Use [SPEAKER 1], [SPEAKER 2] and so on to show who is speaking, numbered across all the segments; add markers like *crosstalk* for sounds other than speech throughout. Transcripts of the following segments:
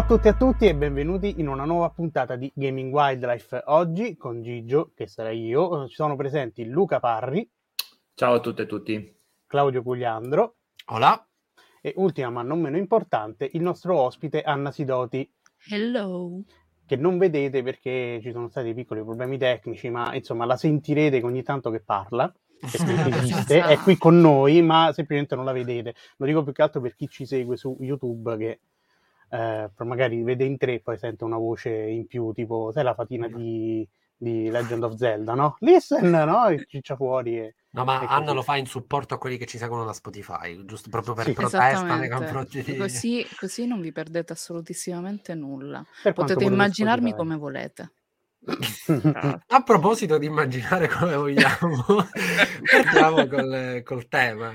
[SPEAKER 1] a tutti e a tutti e benvenuti in una nuova puntata di Gaming Wildlife. Oggi con Gigio, che sarei io, ci sono presenti Luca Parri.
[SPEAKER 2] Ciao a tutte e a tutti.
[SPEAKER 1] Claudio Cugliandro.
[SPEAKER 3] Hola.
[SPEAKER 1] E ultima ma non meno importante, il nostro ospite Anna Sidoti.
[SPEAKER 4] Hello.
[SPEAKER 1] Che non vedete perché ci sono stati piccoli problemi tecnici, ma insomma la sentirete ogni tanto che parla. Perché *laughs* esiste, è qui con noi, ma semplicemente non la vedete. Lo dico più che altro per chi ci segue su YouTube che eh, magari vede in tre e poi sente una voce in più, tipo, sai la fatina di, di Legend of Zelda, no? Listen, no? E ciccia fuori. E,
[SPEAKER 3] no, ma
[SPEAKER 1] e
[SPEAKER 3] Anna lo fa in supporto a quelli che ci seguono da Spotify, giusto proprio per
[SPEAKER 1] Sì.
[SPEAKER 3] protesta nei confronti di...
[SPEAKER 4] Così, così non vi perdete assolutissimamente nulla.
[SPEAKER 1] Per
[SPEAKER 4] Potete immaginarmi
[SPEAKER 1] Spotify.
[SPEAKER 4] come volete. *laughs*
[SPEAKER 3] A proposito di immaginare come vogliamo, *laughs* partiamo col, col tema.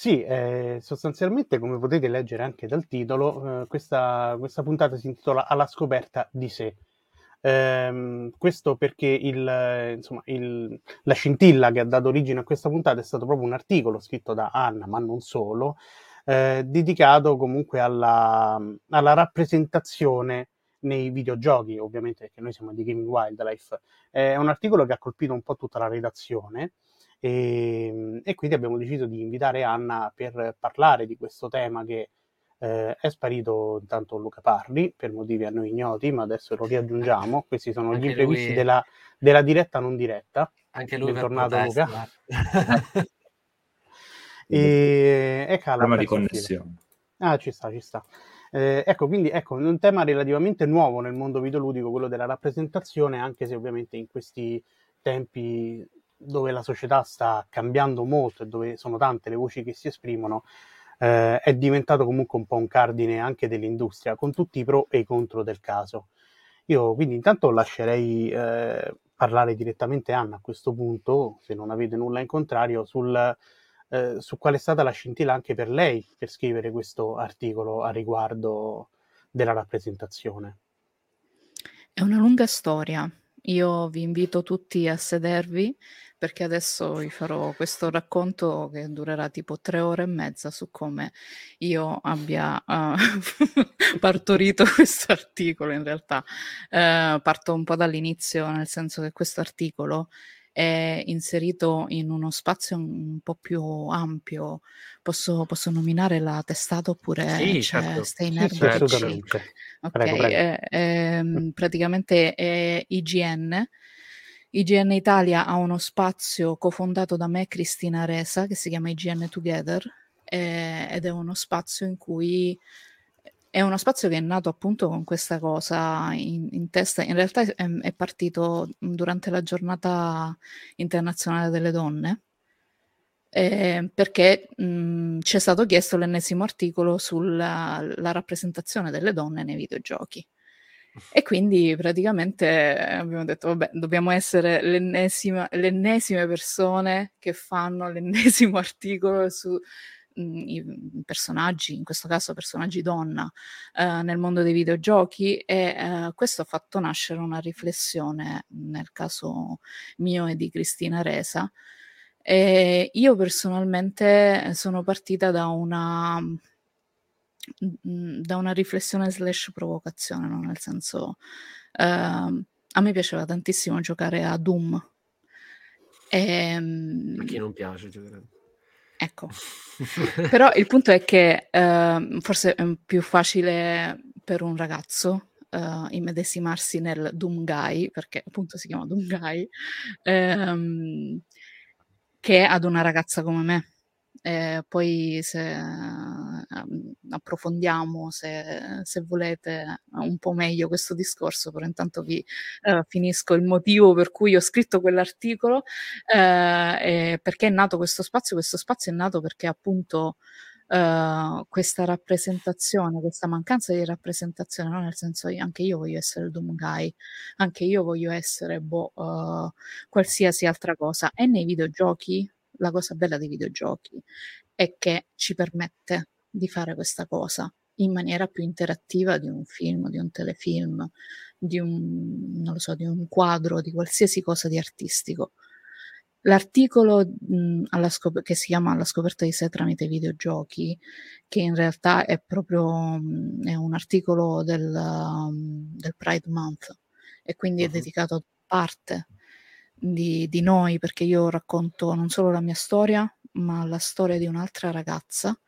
[SPEAKER 1] Sì, eh, sostanzialmente, come potete leggere anche dal titolo, eh, questa, questa puntata si intitola Alla scoperta di sé. Ehm, questo perché il, eh, insomma, il- la scintilla che ha dato origine a questa puntata è stato proprio un articolo scritto da Anna, ma non solo, eh, dedicato comunque alla, alla rappresentazione nei videogiochi, ovviamente perché noi siamo di Gaming Wildlife. È un articolo che ha colpito un po' tutta la redazione e, e quindi abbiamo deciso di invitare Anna per parlare di questo tema che eh, è sparito intanto Luca Parri per motivi a noi ignoti, ma adesso lo riaggiungiamo. Questi sono
[SPEAKER 3] Anche
[SPEAKER 1] gli imprevisti
[SPEAKER 3] lui-
[SPEAKER 1] della, della diretta non diretta.
[SPEAKER 3] Anche lui per
[SPEAKER 1] Bentornato,
[SPEAKER 3] protesta. *laughs*
[SPEAKER 1] E, e cala
[SPEAKER 2] Problema di connessione.
[SPEAKER 1] Ah, ci sta, ci sta. Eh, ecco, quindi ecco, un tema relativamente nuovo nel mondo videoludico, quello della rappresentazione, anche se ovviamente in questi tempi dove la società sta cambiando molto e dove sono tante le voci che si esprimono, eh, è diventato comunque un po' un cardine anche dell'industria, con tutti i pro e i contro del caso. Io quindi intanto lascerei eh, parlare direttamente Anna a questo punto, se non avete nulla in contrario, sul, eh, su qual è stata la scintilla anche per lei per scrivere questo articolo a riguardo della rappresentazione.
[SPEAKER 4] È una lunga storia. Io vi invito tutti a sedervi perché adesso vi farò questo racconto che durerà tipo tre ore e mezza su come io abbia eh, *laughs* partorito *laughs* questo articolo. In realtà Eh, parto un po' dall'inizio, nel senso che questo articolo è inserito in uno spazio un po' più ampio. Posso, posso nominare la testata oppure
[SPEAKER 3] Sì,
[SPEAKER 4] c'è
[SPEAKER 3] certo.
[SPEAKER 4] Stay
[SPEAKER 1] Sì,
[SPEAKER 4] Nerd
[SPEAKER 1] sì, assolutamente.
[SPEAKER 4] Ok,
[SPEAKER 1] Prego, prego.
[SPEAKER 4] eh, ehm, praticamente è IGN. IGN Italia ha uno spazio cofondato da me e Cristina Resa che si chiama IGN Together eh, ed è uno spazio in cui è uno spazio che è nato appunto con questa cosa in, in testa. In realtà è, è partito durante la giornata internazionale delle donne eh, perché mh, ci è stato chiesto l'ennesimo articolo sulla la rappresentazione delle donne nei videogiochi. E quindi praticamente abbiamo detto, vabbè, dobbiamo essere l'ennesima, le ennesime persone che fanno l'ennesimo *laughs* articolo su mh, i personaggi, in questo caso personaggi donna, eh, nel mondo dei videogiochi e eh, questo ha fatto nascere una riflessione nel caso mio e di Cristina Resa. E io personalmente sono partita da una da una riflessione slash provocazione, no? nel senso, ehm, a me piaceva tantissimo giocare a Doom.
[SPEAKER 3] Ehm, a chi non piace giocare?
[SPEAKER 4] Ecco, *laughs* però il punto è che eh, forse è più facile per un ragazzo uh, immedesimarsi nel Doom Guy, perché appunto si chiama Doom Guy, ehm, che ad una ragazza come me. Eh, poi se uh, approfondiamo, se, se, volete, un po' meglio questo discorso, però intanto vi uh, finisco il motivo per cui ho scritto quell'articolo, eh, perché è nato questo spazio. Questo spazio è nato perché appunto uh, questa rappresentazione, questa mancanza di rappresentazione, no? nel senso anche io voglio essere il Doom Guy, anche io voglio essere boh, uh, qualsiasi altra cosa. E nei videogiochi, la cosa bella dei videogiochi è che ci permette di fare questa cosa in maniera più interattiva di un film, di un telefilm, di un, non lo so, di un quadro, di qualsiasi cosa di artistico. L'articolo, alla scop che si chiama "Alla scoperta di sé tramite videogiochi", che in realtà è proprio mhmm, è un articolo del mhmm, del Pride Month e quindi è dedicato a parte di di noi, perché io racconto non solo la mia storia, ma la storia di un'altra ragazza,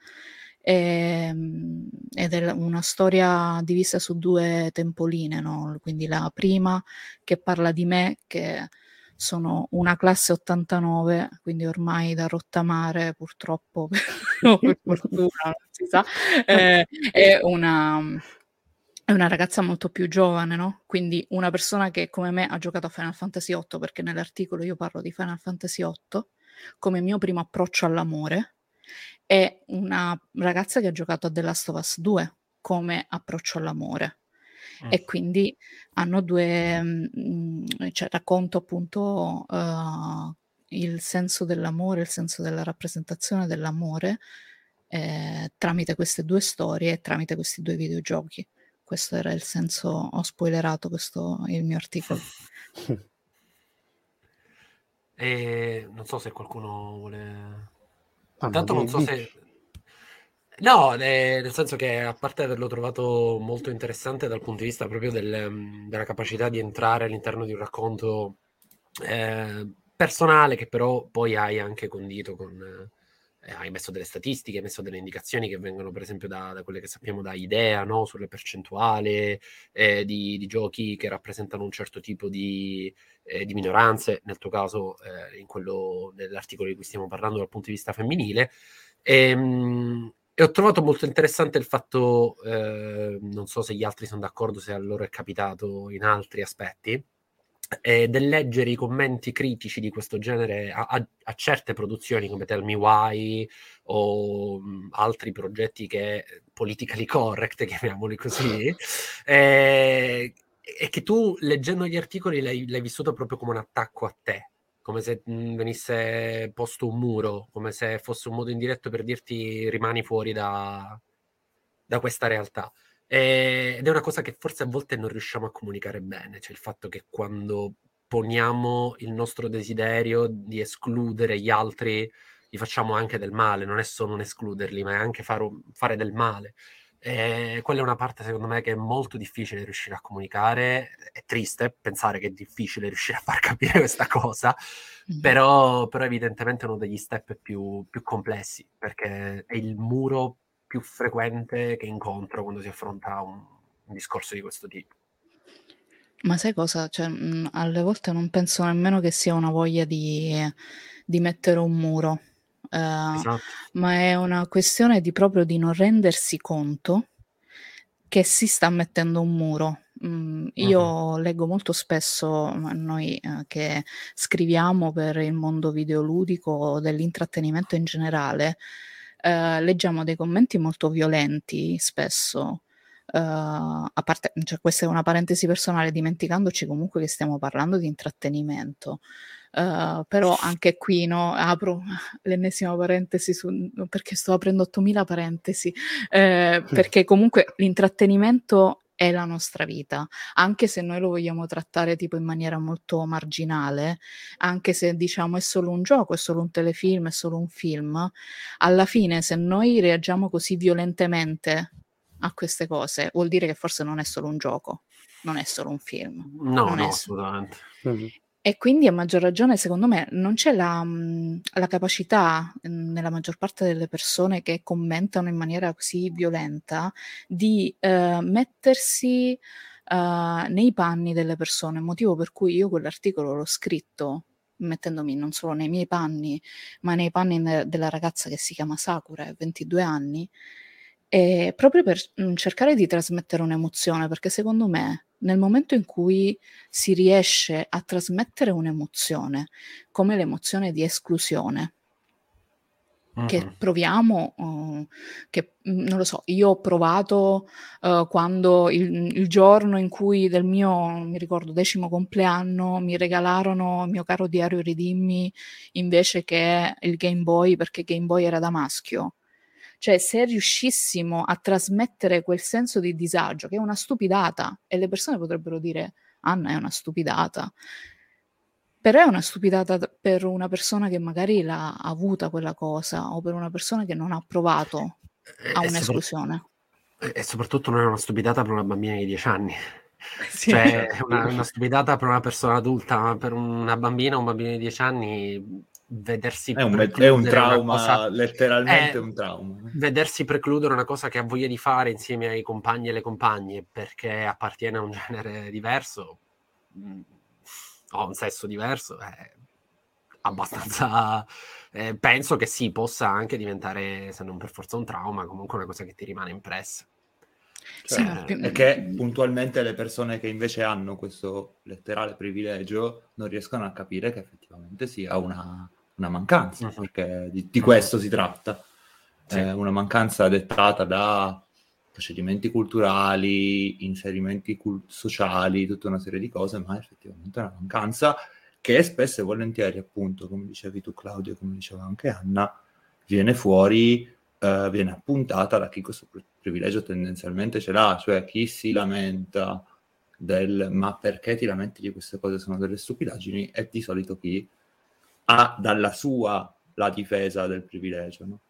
[SPEAKER 4] ehm, ed è una storia divisa su due tempoline, no, quindi la prima che parla di me che sono una classe 89, quindi ormai da rottamare purtroppo, *laughs* per *laughs* fortuna, non si sa, eh, è una è una ragazza molto più giovane, no, quindi una persona che come me ha giocato a Final Fantasy VIII, perché nell'articolo io parlo di Final Fantasy VIII come mio primo approccio all'amore, e una ragazza che ha giocato a The Last of Us 2 come approccio all'amore. E quindi hanno due, mhmm, cioè racconto appunto, uhm, il senso dell'amore, il senso della rappresentazione dell'amore, ehm, tramite queste due storie e tramite questi due videogiochi. Questo era il senso ho spoilerato questo il mio articolo. *laughs*
[SPEAKER 3] Ehm, non so se qualcuno vuole Ah, Tanto non so se No, eh, nel senso che a parte averlo trovato molto interessante dal punto di vista proprio del, mm, della capacità di entrare all'interno di un racconto eh, personale che però poi hai anche condito con... Eh, hai messo delle statistiche, hai messo delle indicazioni che vengono per esempio da, da quelle che sappiamo da idea, no? sulle percentuali eh, di, di, giochi che rappresentano un certo tipo di, eh, di minoranze, nel tuo caso eh, in quello dell'articolo di cui stiamo parlando dal punto di vista femminile. E, ehm, e ho trovato molto interessante il fatto, eh, non so se gli altri sono d'accordo, se a loro è capitato in altri aspetti, eh, del leggere i commenti critici di questo genere a, a, a certe produzioni come Tell Me Why o mh, altri progetti che politically correct, *laughs* chiamiamoli così, *laughs* eh, e che tu leggendo gli articoli l'hai, l'hai vissuto proprio come un attacco a te come se mhmm, venisse posto un muro, come se fosse un modo indiretto per dirti rimani fuori da, da questa realtà. E, ed è una cosa che forse a volte non riusciamo a comunicare bene, cioè il fatto che quando poniamo il nostro desiderio di escludere gli altri, gli facciamo anche del male, non è solo non escluderli, ma è anche fare, fare del male. E quella è una parte, secondo me, che è molto difficile riuscire a comunicare. È triste pensare che è difficile riuscire a far *laughs* capire questa cosa, mm-hmm. però, però, evidentemente è uno degli step più, più, complessi, perché è il muro più frequente che incontro quando si affronta un, un discorso di questo tipo.
[SPEAKER 4] Ma sai cosa? Cioè, mh, alle volte non penso nemmeno che sia una voglia di, di mettere un muro Ehm, esatto. ma è una questione di proprio di non rendersi conto che si sta mettendo un muro. Mhmm, io uh-huh. leggo molto spesso, noi, ehm, che scriviamo per il mondo videoludico o dell'intrattenimento in generale, ehm, leggiamo dei commenti molto violenti spesso, ehm, a parte cioè questa è una parentesi personale, dimenticandoci comunque che stiamo parlando di intrattenimento. Uh, però anche qui no, apro *laughs* l'ennesima parentesi su, perché sto aprendo 8000 parentesi, eh, perché comunque l'intrattenimento è la nostra vita, anche se noi lo vogliamo trattare tipo in maniera molto marginale, anche se diciamo è solo un gioco, è solo un telefilm, è solo un film, alla fine se noi reagiamo così violentemente a queste cose, vuol dire che forse non è solo un gioco, non è solo un film.
[SPEAKER 3] No,
[SPEAKER 4] non
[SPEAKER 3] no,
[SPEAKER 4] è...
[SPEAKER 3] assolutamente.
[SPEAKER 1] Mhm.
[SPEAKER 4] E quindi a maggior ragione, secondo me, non c'è la, mh, la capacità mh, nella maggior parte delle persone che commentano in maniera così violenta di eh, mettersi eh, nei panni delle persone, motivo per cui io quell'articolo l'ho scritto mettendomi non solo nei miei panni, ma nei panni ne- della ragazza che si chiama Sakura, ha 22 anni, e proprio per mh, cercare di trasmettere un'emozione, perché secondo me nel momento in cui si riesce a trasmettere un'emozione, come l'emozione di esclusione, che proviamo, uh, che mh, non lo so, io ho provato uh, quando il, il giorno in cui del mio, mi ricordo, decimo compleanno mi regalarono il mio caro diario Ridimmi invece che il Game Boy perché Game Boy era da maschio. Cioè, se riuscissimo a trasmettere quel senso di disagio, che è una stupidata, e le persone potrebbero dire, Anna è una stupidata, però è una stupidata per una persona che magari l'ha avuta quella cosa, o per una persona che non ha provato
[SPEAKER 3] E-
[SPEAKER 4] a
[SPEAKER 3] e sopra-
[SPEAKER 4] un'esclusione.
[SPEAKER 3] E soprattutto non è una stupidata per una bambina di 10 anni. *laughs*
[SPEAKER 4] Sì.
[SPEAKER 3] Cioè, è una, una stupidata per una persona adulta, ma per una bambina o un bambino di 10 anni vedersi
[SPEAKER 5] È un, è un
[SPEAKER 3] precludere una
[SPEAKER 5] trauma,
[SPEAKER 3] cosa-
[SPEAKER 5] letteralmente
[SPEAKER 3] Eh,
[SPEAKER 5] un trauma.
[SPEAKER 3] vedersi precludere una cosa che ha voglia di fare insieme ai compagni e alle compagne perché appartiene a un *laughs* genere diverso mh, o a un sesso diverso è abbastanza eh, penso che sì possa anche diventare se non per forza un trauma comunque una cosa che ti rimane impressa
[SPEAKER 4] Sì,
[SPEAKER 5] Cioè,
[SPEAKER 4] ma più-
[SPEAKER 5] E che puntualmente le persone che invece hanno questo letterale privilegio non riescono a capire che effettivamente sia una, una mancanza,
[SPEAKER 3] Mhm.
[SPEAKER 5] perché di, di questo si tratta.
[SPEAKER 3] Sì.
[SPEAKER 5] È una mancanza dettata da procedimenti culturali, inserimenti cul- sociali, tutta una serie di cose, ma effettivamente è una mancanza che spesso e volentieri, appunto, come dicevi tu Claudio, come diceva anche Anna, viene fuori, eh, viene appuntata da chi questo pri- privilegio tendenzialmente ce l'ha, cioè chi si lamenta del ma perché ti lamenti di queste cose sono delle stupidaggini è di solito chi ha dalla sua la difesa del privilegio, no?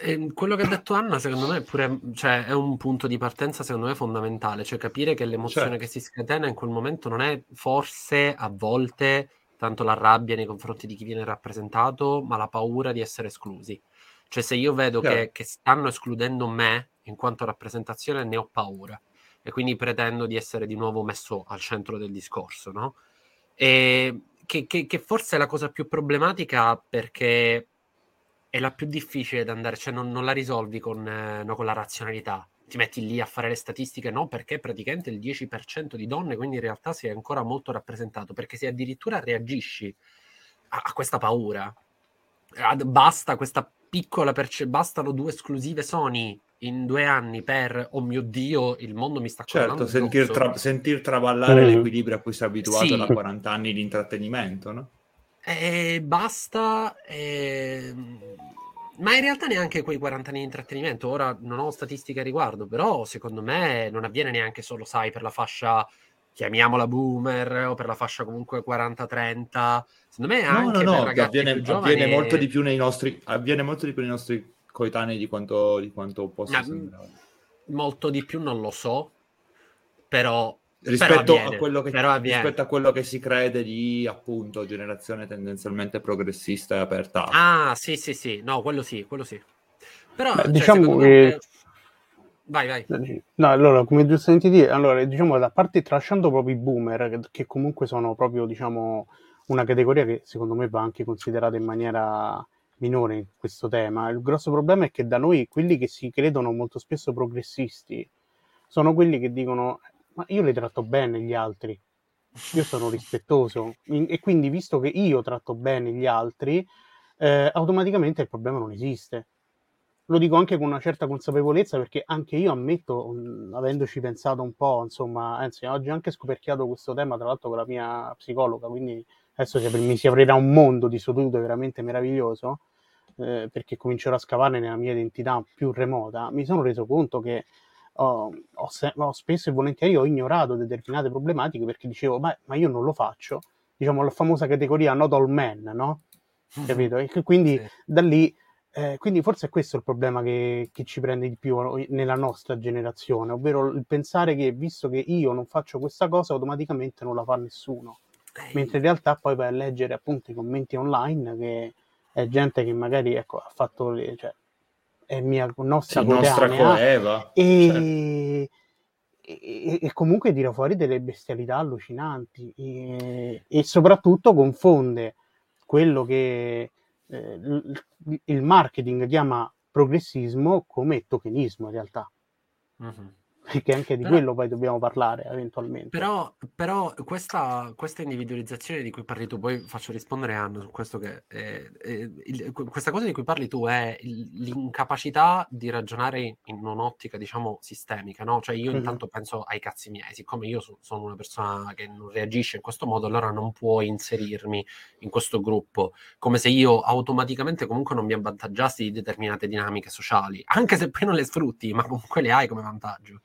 [SPEAKER 3] Eh, quello che ha detto Anna, secondo me, è pure, cioè, è un punto di partenza, secondo me, fondamentale. Cioè, capire che l'emozione
[SPEAKER 5] Certo.
[SPEAKER 3] che si scatena in quel momento non è forse a volte tanto la rabbia nei confronti di chi viene rappresentato, ma la paura di essere esclusi. Cioè, se io vedo che,
[SPEAKER 5] Chiaro.
[SPEAKER 3] che stanno escludendo me in quanto rappresentazione, ne ho paura. E quindi pretendo di essere di nuovo messo al centro del discorso, no? E che, che- che forse è la cosa più problematica perché è la più difficile da andare, cioè non, non la risolvi con, eh, no, con la razionalità. Ti metti lì a fare le statistiche, no, perché praticamente il 10% di donne, quindi in realtà si è ancora molto rappresentato, perché se addirittura reagisci a, a questa paura, ad- basta questa piccola percentuale, bastano due esclusive Sony in due anni per, oh mio Dio, il mondo mi sta
[SPEAKER 5] Certo, sentir, tra- sentir traballare
[SPEAKER 1] Mm.
[SPEAKER 5] l'equilibrio a cui sei abituato
[SPEAKER 3] Sì.
[SPEAKER 5] da 40 anni di intrattenimento, no?
[SPEAKER 3] E basta. ehm, Ma in realtà neanche quei 40 anni di intrattenimento. Ora non ho statistiche a riguardo, però secondo me non avviene neanche solo, sai, per la fascia, chiamiamola boomer, o per la fascia comunque 40-30. Secondo me
[SPEAKER 5] No,
[SPEAKER 3] anche
[SPEAKER 5] no,
[SPEAKER 3] per
[SPEAKER 5] no,
[SPEAKER 3] ragazzi
[SPEAKER 5] avviene,
[SPEAKER 3] più giovani.
[SPEAKER 5] avviene molto
[SPEAKER 3] è-
[SPEAKER 5] di più nei nostri, avviene molto di più nei nostri coetanei di quanto, di quanto possa
[SPEAKER 3] Ma-
[SPEAKER 5] sembrare.
[SPEAKER 3] Molto di più non lo so, però...
[SPEAKER 5] Rispetto,
[SPEAKER 3] avviene,
[SPEAKER 5] a quello che,
[SPEAKER 3] però
[SPEAKER 5] rispetto a quello che si crede di appunto generazione tendenzialmente progressista e aperta.
[SPEAKER 3] Ah, sì, sì, sì. No, quello sì, quello sì. Però,
[SPEAKER 1] Beh,
[SPEAKER 3] cioè,
[SPEAKER 1] diciamo che-
[SPEAKER 3] Vai, vai.
[SPEAKER 1] No, allora, come giustamente dire, allora, diciamo che a parte tralasciando proprio i boomer, che, che comunque sono proprio, diciamo, una categoria che secondo me va anche considerata in maniera minore in questo tema. Il grosso problema è che da noi quelli che si credono molto spesso progressisti sono quelli che dicono ma io li tratto bene gli altri, io sono rispettoso e quindi visto che io tratto bene gli altri, eh, automaticamente il problema non esiste. Lo dico anche con una certa consapevolezza perché anche io ammetto, mh, avendoci pensato un po', insomma, anzi, oggi ho anche scoperchiato questo tema, tra l'altro con la mia psicologa, quindi adesso si apre- mi si aprirà un mondo di solitude veramente meraviglioso, eh, perché comincerò a scavare nella mia identità più remota. Mi sono reso conto che ho, ho ho spesso e volentieri ho ignorato determinate problematiche perché dicevo, ma, ma io non lo faccio. Diciamo la famosa categoria not all men, no? Capito? E quindi
[SPEAKER 3] Sì.
[SPEAKER 1] da lì Eh, quindi forse è questo il problema che, che, ci prende di più nella nostra generazione, ovvero il pensare che visto che io non faccio questa cosa, automaticamente non la fa nessuno. Mentre in realtà poi vai a leggere appunto i commenti online che è gente che magari ecco, ha fatto le, cioè, è mia nostra,
[SPEAKER 5] sì, nostra coeva
[SPEAKER 1] e, certo. e, e, comunque tira fuori delle bestialità allucinanti e, e soprattutto confonde quello che eh, il marketing chiama progressismo come tokenismo in realtà. Mm-hmm *laughs* che anche di però, quello poi dobbiamo parlare eventualmente.
[SPEAKER 3] Però, però questa, questa, individualizzazione di cui parli tu, poi faccio rispondere a Anno su questo che è, è, il, questa cosa di cui parli tu è l'incapacità di ragionare in un'ottica, diciamo, sistemica, no? Cioè io mm-hmm. intanto penso ai cazzi miei, siccome io so, sono una persona che non reagisce in questo modo, allora non puoi inserirmi in questo gruppo, come se io automaticamente comunque non mi avvantaggiassi di determinate dinamiche sociali, anche se poi non le sfrutti, ma comunque le hai come vantaggio.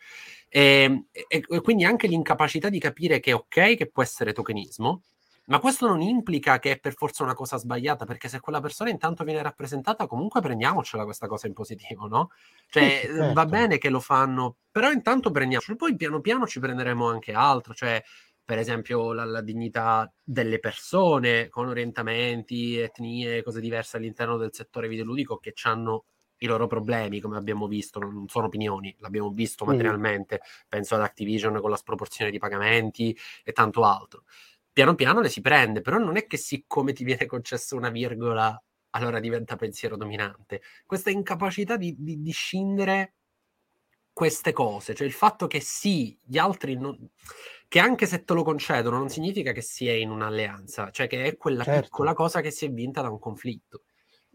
[SPEAKER 3] E, e, e, quindi anche l'incapacità di capire che è ok che può essere tokenismo, ma questo non implica che è per forza una cosa sbagliata, perché se quella persona intanto viene rappresentata, comunque prendiamocela questa cosa in positivo, no? Cioè, sì, certo. va bene che lo fanno, però intanto prendiamocelo, poi piano piano ci prenderemo anche altro, cioè per esempio la, la, dignità delle persone con orientamenti, etnie, cose diverse all'interno del settore videoludico che hanno i loro problemi, come abbiamo visto, non sono opinioni, l'abbiamo visto materialmente, mm. penso ad Activision con la sproporzione di pagamenti e tanto altro. Piano piano le si prende, però non è che siccome ti viene concessa una virgola, allora diventa pensiero dominante. Questa incapacità di, di, di scindere queste cose, cioè il fatto che sì, gli altri non... che anche se te lo concedono non significa che si è in un'alleanza, cioè che è quella certo. piccola cosa che si è vinta da un conflitto.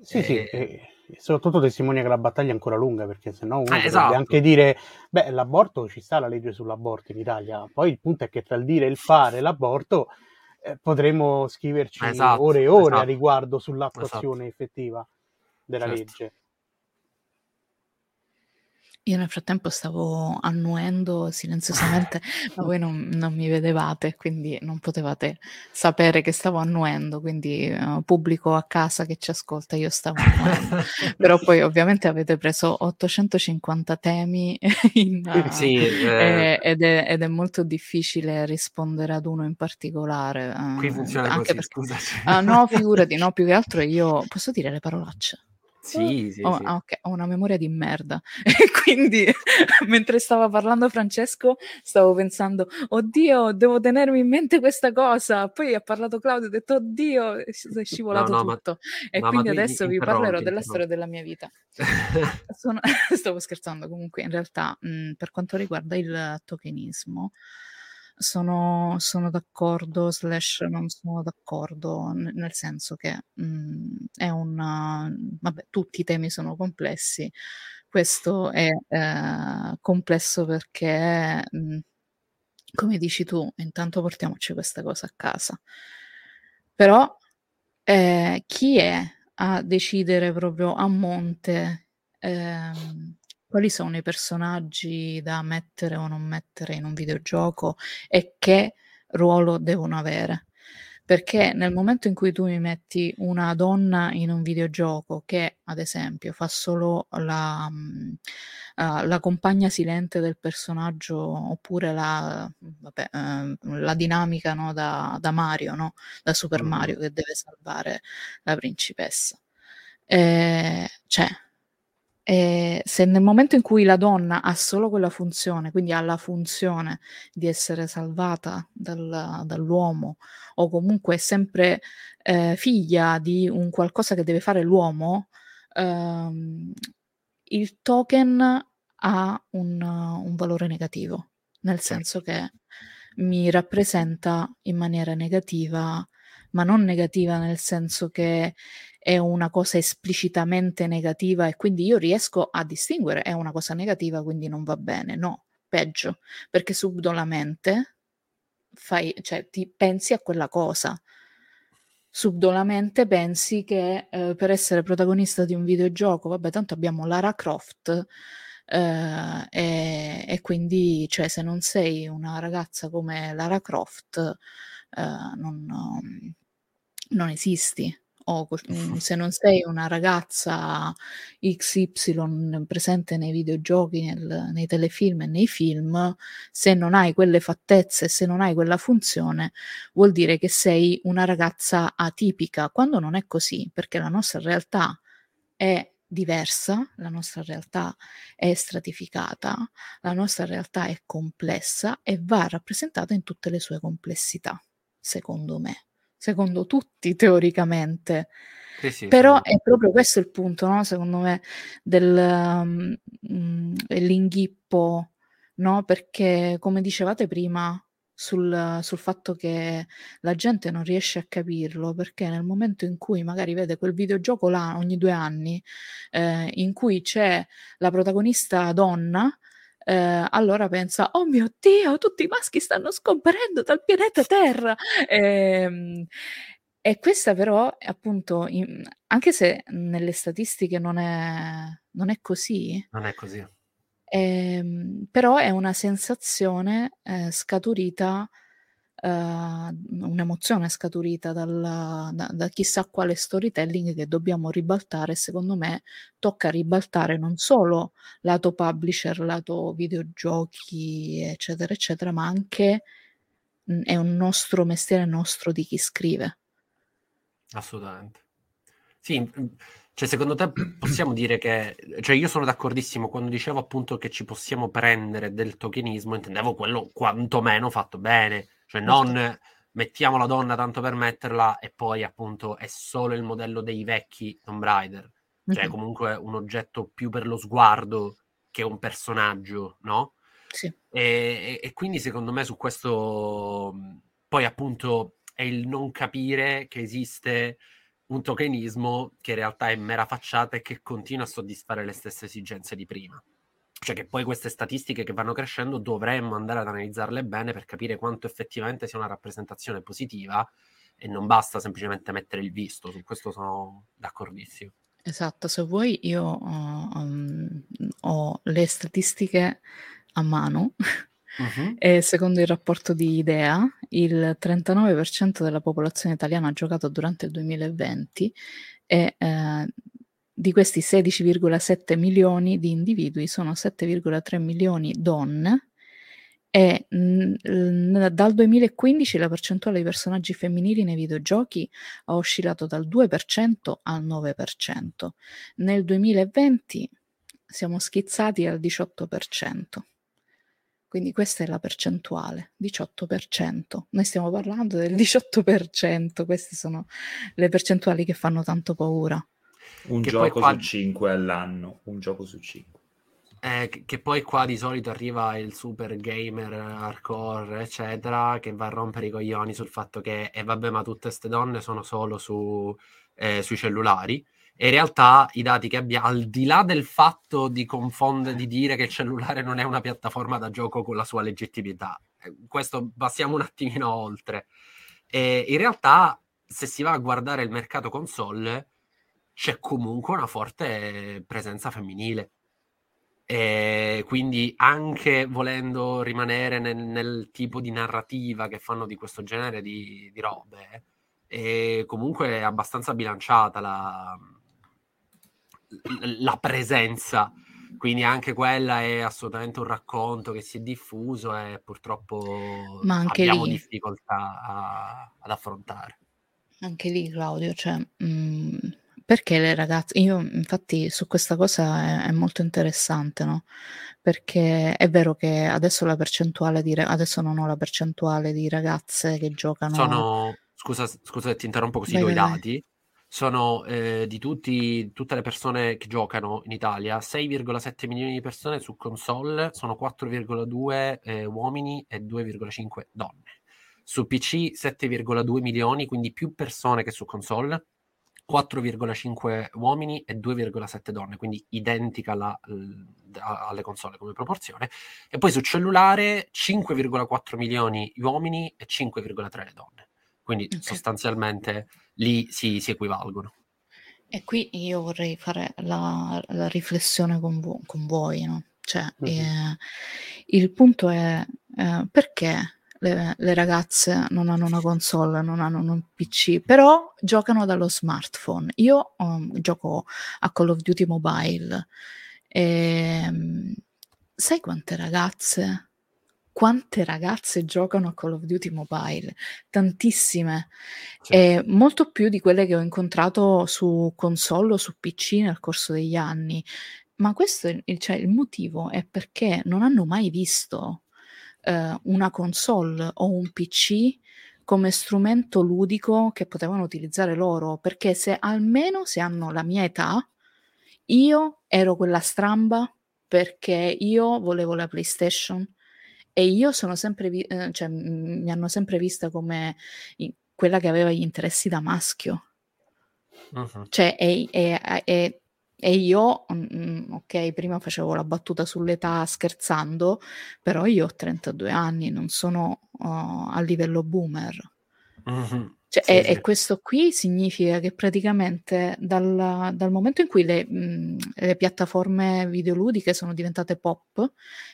[SPEAKER 1] Sì, e... sì, eh, soprattutto testimonia che la battaglia è ancora lunga perché se no uno eh, esatto. anche dire beh l'aborto ci sta la legge sull'aborto in Italia poi il punto è che tra il dire e il fare l'aborto eh, potremo scriverci esatto, ore e ore esatto. a riguardo sull'attuazione esatto. effettiva della certo. legge
[SPEAKER 4] io nel frattempo stavo annuendo *laughs* silenziosamente, ma voi non, non, mi vedevate, quindi non potevate sapere che stavo annuendo, quindi uh, pubblico a casa che ci ascolta, io stavo annuendo. *laughs* Però poi ovviamente avete preso 850 temi *laughs* in, uh, sì, eh. ed, è, ed, è, molto difficile rispondere ad uno in particolare.
[SPEAKER 3] Uh, Qui funziona così, perché, scusaci.
[SPEAKER 4] Uh, no, figurati, no, più che altro io posso dire le parolacce.
[SPEAKER 3] Sì, sì,
[SPEAKER 4] oh,
[SPEAKER 3] sì.
[SPEAKER 4] Ah, okay. Ho una memoria di merda. *laughs* E quindi *laughs* mentre stava parlando Francesco stavo pensando, oddio, devo tenermi in mente questa cosa. Poi ha parlato Claudio, ho detto, oddio, è *laughs* scivolato no, no, tutto. Ma, e no, quindi adesso vi parlerò della storia della mia vita. Sono... Stavo scherzando comunque, in realtà mh, per quanto riguarda il tokenismo, sono, sono d'accordo, slash non sono d'accordo, nel senso che mh, mhmm, è una... vabbè, tutti i temi sono complessi, questo è eh, complesso perché, mh, mhmm, come dici tu, intanto portiamoci questa cosa a casa. Però eh, chi è a decidere proprio a monte ehm, quali sono i personaggi da mettere o non mettere in un videogioco e che ruolo devono avere. Perché nel momento in cui tu mi metti una donna in un videogioco che, ad esempio, fa solo la, uh, la compagna silente del personaggio oppure la, vabbè, uh, la dinamica no, da, da, Mario, no? da Super Mario che deve salvare la principessa. Eh, cioè, e se nel momento in cui la donna ha solo quella funzione, quindi ha la funzione di essere salvata dal, dall'uomo, o comunque è sempre eh, figlia di un qualcosa che deve fare l'uomo, ehm, il token ha un, un valore negativo, nel senso che mi rappresenta in maniera negativa, ma non negativa nel senso che è una cosa esplicitamente negativa e quindi io riesco a distinguere è una cosa negativa, quindi non va bene. No, peggio, perché subdolamente fai, cioè, ti pensi a quella cosa. Subdolamente pensi che eh, per essere protagonista di un videogioco, vabbè, tanto abbiamo Lara Croft. Uh, e, e, quindi, cioè, se non sei una ragazza come Lara Croft, non, non, non esisti o mm, se non sei una ragazza XY presente nei videogiochi, nel, nei telefilm e nei film, se non hai quelle fattezze, se non hai quella funzione, vuol dire che sei una ragazza atipica, quando non è così, perché la nostra realtà è diversa, la nostra realtà è stratificata, la nostra realtà è complessa e va rappresentata in tutte le sue complessità, secondo me, secondo tutti teoricamente. Sì, sì, Però sì. è proprio questo il punto, no? secondo me, del, um, dell'inghippo, no? perché come dicevate prima, sul, sul, fatto che la gente non riesce a capirlo perché nel momento in cui magari vede quel videogioco là ogni due anni eh, in cui c'è la protagonista donna eh, allora pensa oh mio dio tutti i maschi stanno scomparendo dal pianeta Terra! E, ehm, e questa però appunto in, anche se nelle statistiche non è, non è così
[SPEAKER 3] non è così.
[SPEAKER 4] Ehm, però è una sensazione eh, scaturita, eh, un'emozione scaturita dalla, da, da, chissà quale storytelling che dobbiamo ribaltare. Secondo me tocca ribaltare non solo lato publisher, lato videogiochi, eccetera, eccetera, ma anche mh, mm, è un nostro mestiere nostro di chi scrive.
[SPEAKER 3] Assolutamente. Sì, cioè, secondo te possiamo dire che, cioè io sono d'accordissimo quando dicevo appunto che ci possiamo prendere del tokenismo, intendevo quello quantomeno fatto bene, cioè non mettiamo la donna tanto per metterla e poi appunto è solo il modello dei vecchi Tomb Raider, cioè mm-hmm. comunque un oggetto più per lo sguardo che un personaggio, no?
[SPEAKER 4] Sì.
[SPEAKER 3] E, e quindi secondo me su questo poi appunto è il non capire che esiste un tokenismo che in realtà è mera facciata e che continua a soddisfare le stesse esigenze di prima. Cioè che poi queste statistiche che vanno crescendo dovremmo andare ad analizzarle bene per capire quanto effettivamente sia una rappresentazione positiva e non basta semplicemente mettere il visto, su questo sono d'accordissimo.
[SPEAKER 4] Esatto, se vuoi io uh, um, ho le statistiche a mano Uh-huh. E secondo il rapporto di Idea, il 39% della popolazione italiana ha giocato durante il 2020 e eh, di questi 16,7 milioni di individui sono 7,3 milioni donne e mh, mh, dal 2015 la percentuale di personaggi femminili nei videogiochi ha oscillato dal 2% al 9%. Nel 2020 siamo schizzati al 18%. Quindi questa è la percentuale, 18%. Noi stiamo parlando del 18%, queste sono le percentuali che fanno tanto paura.
[SPEAKER 5] Un che gioco qua... su 5 all'anno, un gioco su 5.
[SPEAKER 3] Eh, che poi qua di solito arriva il super gamer hardcore, eccetera, che va a rompere i coglioni sul fatto che, e eh, vabbè, ma tutte queste donne sono solo su, eh, sui cellulari. E in realtà i dati che abbiamo, al di là del fatto di confondere, di dire che il cellulare non è una piattaforma da gioco con la sua legittimità, eh, questo passiamo un attimino oltre. E in realtà, se si va a guardare il mercato console, c'è comunque una forte presenza femminile. E quindi anche volendo rimanere nel, nel, tipo di narrativa che fanno di questo genere di, di robe, è comunque abbastanza bilanciata la, la presenza. Quindi anche quella è assolutamente un racconto che si è diffuso e purtroppo
[SPEAKER 4] Ma anche
[SPEAKER 3] abbiamo
[SPEAKER 4] lì,
[SPEAKER 3] difficoltà a, ad affrontare.
[SPEAKER 4] anche lì Claudio, cioè, mh, perché le ragazze, io infatti su questa cosa è, è molto interessante, no? Perché è vero che adesso la percentuale di, adesso non ho la percentuale di ragazze che giocano.
[SPEAKER 3] Sono, scusa, scusa ti interrompo così, vai, do i dati sono eh, di tutti, tutte le persone che giocano in Italia, 6,7 milioni di persone su console, sono 4,2 eh, uomini e 2,5 donne. Su PC 7,2 milioni, quindi più persone che su console, 4,5 uomini e 2,7 donne, quindi identica alla, alle console come proporzione. E poi su cellulare 5,4 milioni uomini e 5,3 le donne. Quindi okay. sostanzialmente lì si, si, equivalgono.
[SPEAKER 4] E qui io vorrei fare la, la riflessione con, vo- con, voi, no? Cioè, mm-hmm. eh, il punto è eh, perché le, le, ragazze non hanno una console, non hanno un PC, però giocano dallo smartphone. Io um, gioco a Call of Duty Mobile e um, sai quante ragazze quante ragazze giocano a Call of Duty Mobile, tantissime, sì. e molto più di quelle che ho incontrato su console o su PC nel corso degli anni. Ma questo è il, cioè, il motivo è perché non hanno mai visto eh, una console o un PC come strumento ludico che potevano utilizzare loro, perché se almeno se hanno la mia età, io ero quella stramba perché io volevo la PlayStation e io sono sempre, vi- eh, cioè, m- mi hanno sempre vista come quella che aveva gli interessi da maschio. Uh-huh. Cioè, e, e, e, e io, mm, ok, prima facevo la battuta sull'età scherzando, però io ho 32 anni, non sono uh, a livello boomer. Uh-huh. Cioè, sì, e, sì. e, questo qui significa che praticamente dal, dal momento in cui le, mh, le, piattaforme videoludiche sono diventate pop,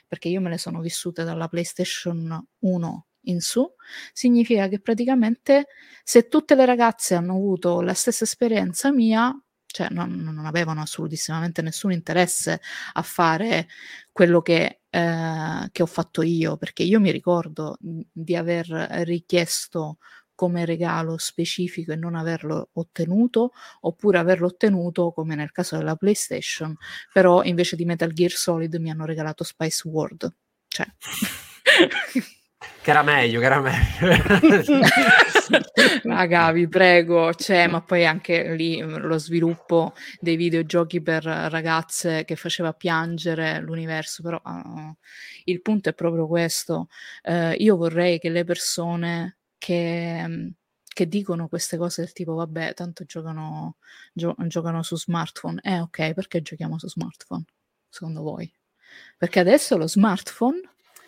[SPEAKER 4] perché io me le sono vissute dalla PlayStation 1 in su, significa che praticamente se tutte le ragazze hanno avuto la stessa esperienza mia, cioè non, non avevano assolutissimamente nessun interesse a fare quello che, eh, che ho fatto io, perché io mi ricordo di aver richiesto come regalo specifico e non averlo ottenuto, oppure averlo ottenuto come nel caso della PlayStation, però invece di Metal Gear Solid mi hanno regalato Spice World. Cioè. *laughs*
[SPEAKER 3] che era meglio, che era meglio. *laughs* *laughs*
[SPEAKER 4] Raga, vi prego, c'è, ma poi anche lì mm, lo sviluppo dei videogiochi per ragazze che faceva piangere l'universo, però uh, il punto è proprio questo. Uh, io vorrei che le persone che, mhmm, che dicono queste cose del tipo vabbè tanto giocano, gio- giocano su smartphone eh ok perché giochiamo su smartphone secondo voi perché adesso lo smartphone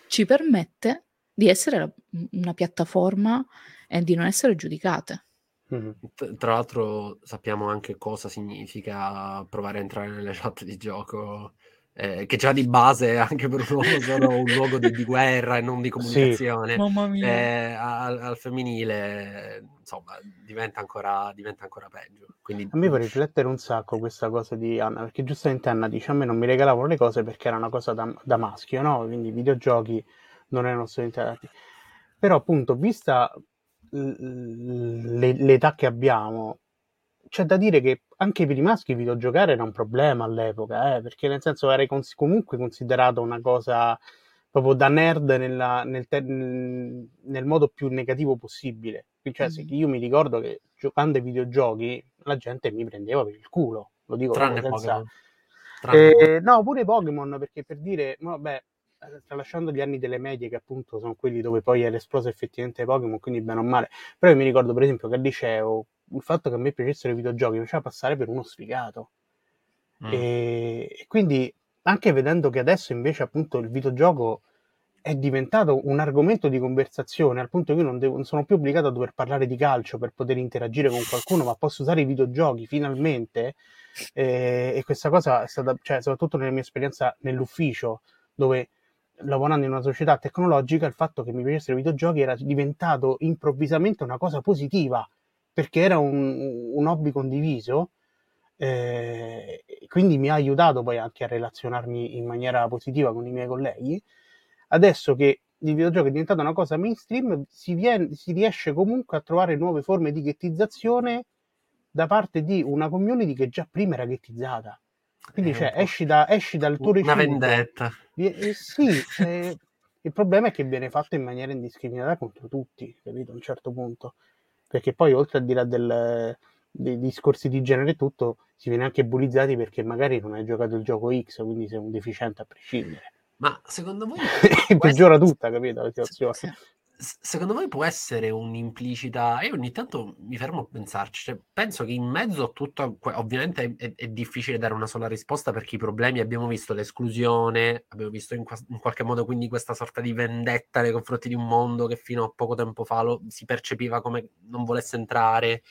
[SPEAKER 4] ci permette di essere la, una piattaforma e di non essere giudicate
[SPEAKER 3] mm-hmm. tra l'altro sappiamo anche cosa significa provare a entrare nelle chat di gioco eh, che già di base anche per un uomo *laughs* sono un luogo di, di, guerra e non di comunicazione, sì. Mamma mia. Eh, al, al, femminile insomma diventa ancora, diventa ancora peggio. Quindi...
[SPEAKER 1] A me fa riflettere un sacco questa cosa di Anna, perché giustamente Anna dice a me non mi regalavano le cose perché era una cosa da, da maschio, no? Quindi i videogiochi non erano assolutamente Però appunto, vista l'età che abbiamo, c'è da dire che anche per i maschi videogiocare era un problema all'epoca, eh, perché nel senso era cons- comunque considerato una cosa proprio da nerd nella, nel, te- nel, modo più negativo possibile. Cioè, mm. io mi ricordo che giocando ai videogiochi la gente mi prendeva per il culo, lo dico
[SPEAKER 3] Tranne senza...
[SPEAKER 1] Pokémon. Tranne eh, no, pure Pokémon, perché per dire, vabbè, tralasciando gli anni delle medie, che appunto sono quelli dove poi era esploso effettivamente Pokémon, quindi bene o male. Però io mi ricordo, per esempio, che al liceo il fatto che a me piacessero i videogiochi mi faceva passare per uno sfigato. Mm. E, e, quindi, anche vedendo che adesso invece appunto il videogioco è diventato un argomento di conversazione, al punto che io non, devo, non sono più obbligato a dover parlare di calcio per poter interagire con qualcuno, ma posso usare i videogiochi finalmente. Eh, e questa cosa è stata, cioè, soprattutto nella mia esperienza nell'ufficio, dove lavorando in una società tecnologica, il fatto che mi piacessero i videogiochi era diventato improvvisamente una cosa positiva perché era un, un hobby condiviso, eh, quindi mi ha aiutato poi anche a relazionarmi in maniera positiva con i miei colleghi. Adesso che il videogioco è diventato una cosa mainstream, si, viene, si riesce comunque a trovare nuove forme di ghettizzazione da parte di una community che già prima era ghettizzata. Quindi cioè, esci, da, esci, dal tuo
[SPEAKER 3] recinto. Una vendetta.
[SPEAKER 1] Eh, sì, eh, il problema è che viene fatto in maniera indiscriminata contro tutti, capito? A un certo punto perché poi oltre a dire del, dei discorsi di genere e tutto, si viene anche bullizzati perché magari non hai giocato il gioco X, quindi sei un deficiente a prescindere.
[SPEAKER 3] Ma secondo voi... *laughs*
[SPEAKER 1] peggiora essere... tutta, capito, la *laughs* situazione.
[SPEAKER 3] Secondo voi può essere un'implicita io ogni tanto mi fermo a pensarci cioè, penso che in mezzo a tutto ovviamente è, è, difficile dare una sola risposta perché i problemi abbiamo visto l'esclusione abbiamo visto in, in, qualche modo quindi questa sorta di vendetta nei confronti di un mondo che fino a poco tempo fa lo, si percepiva come non volesse entrare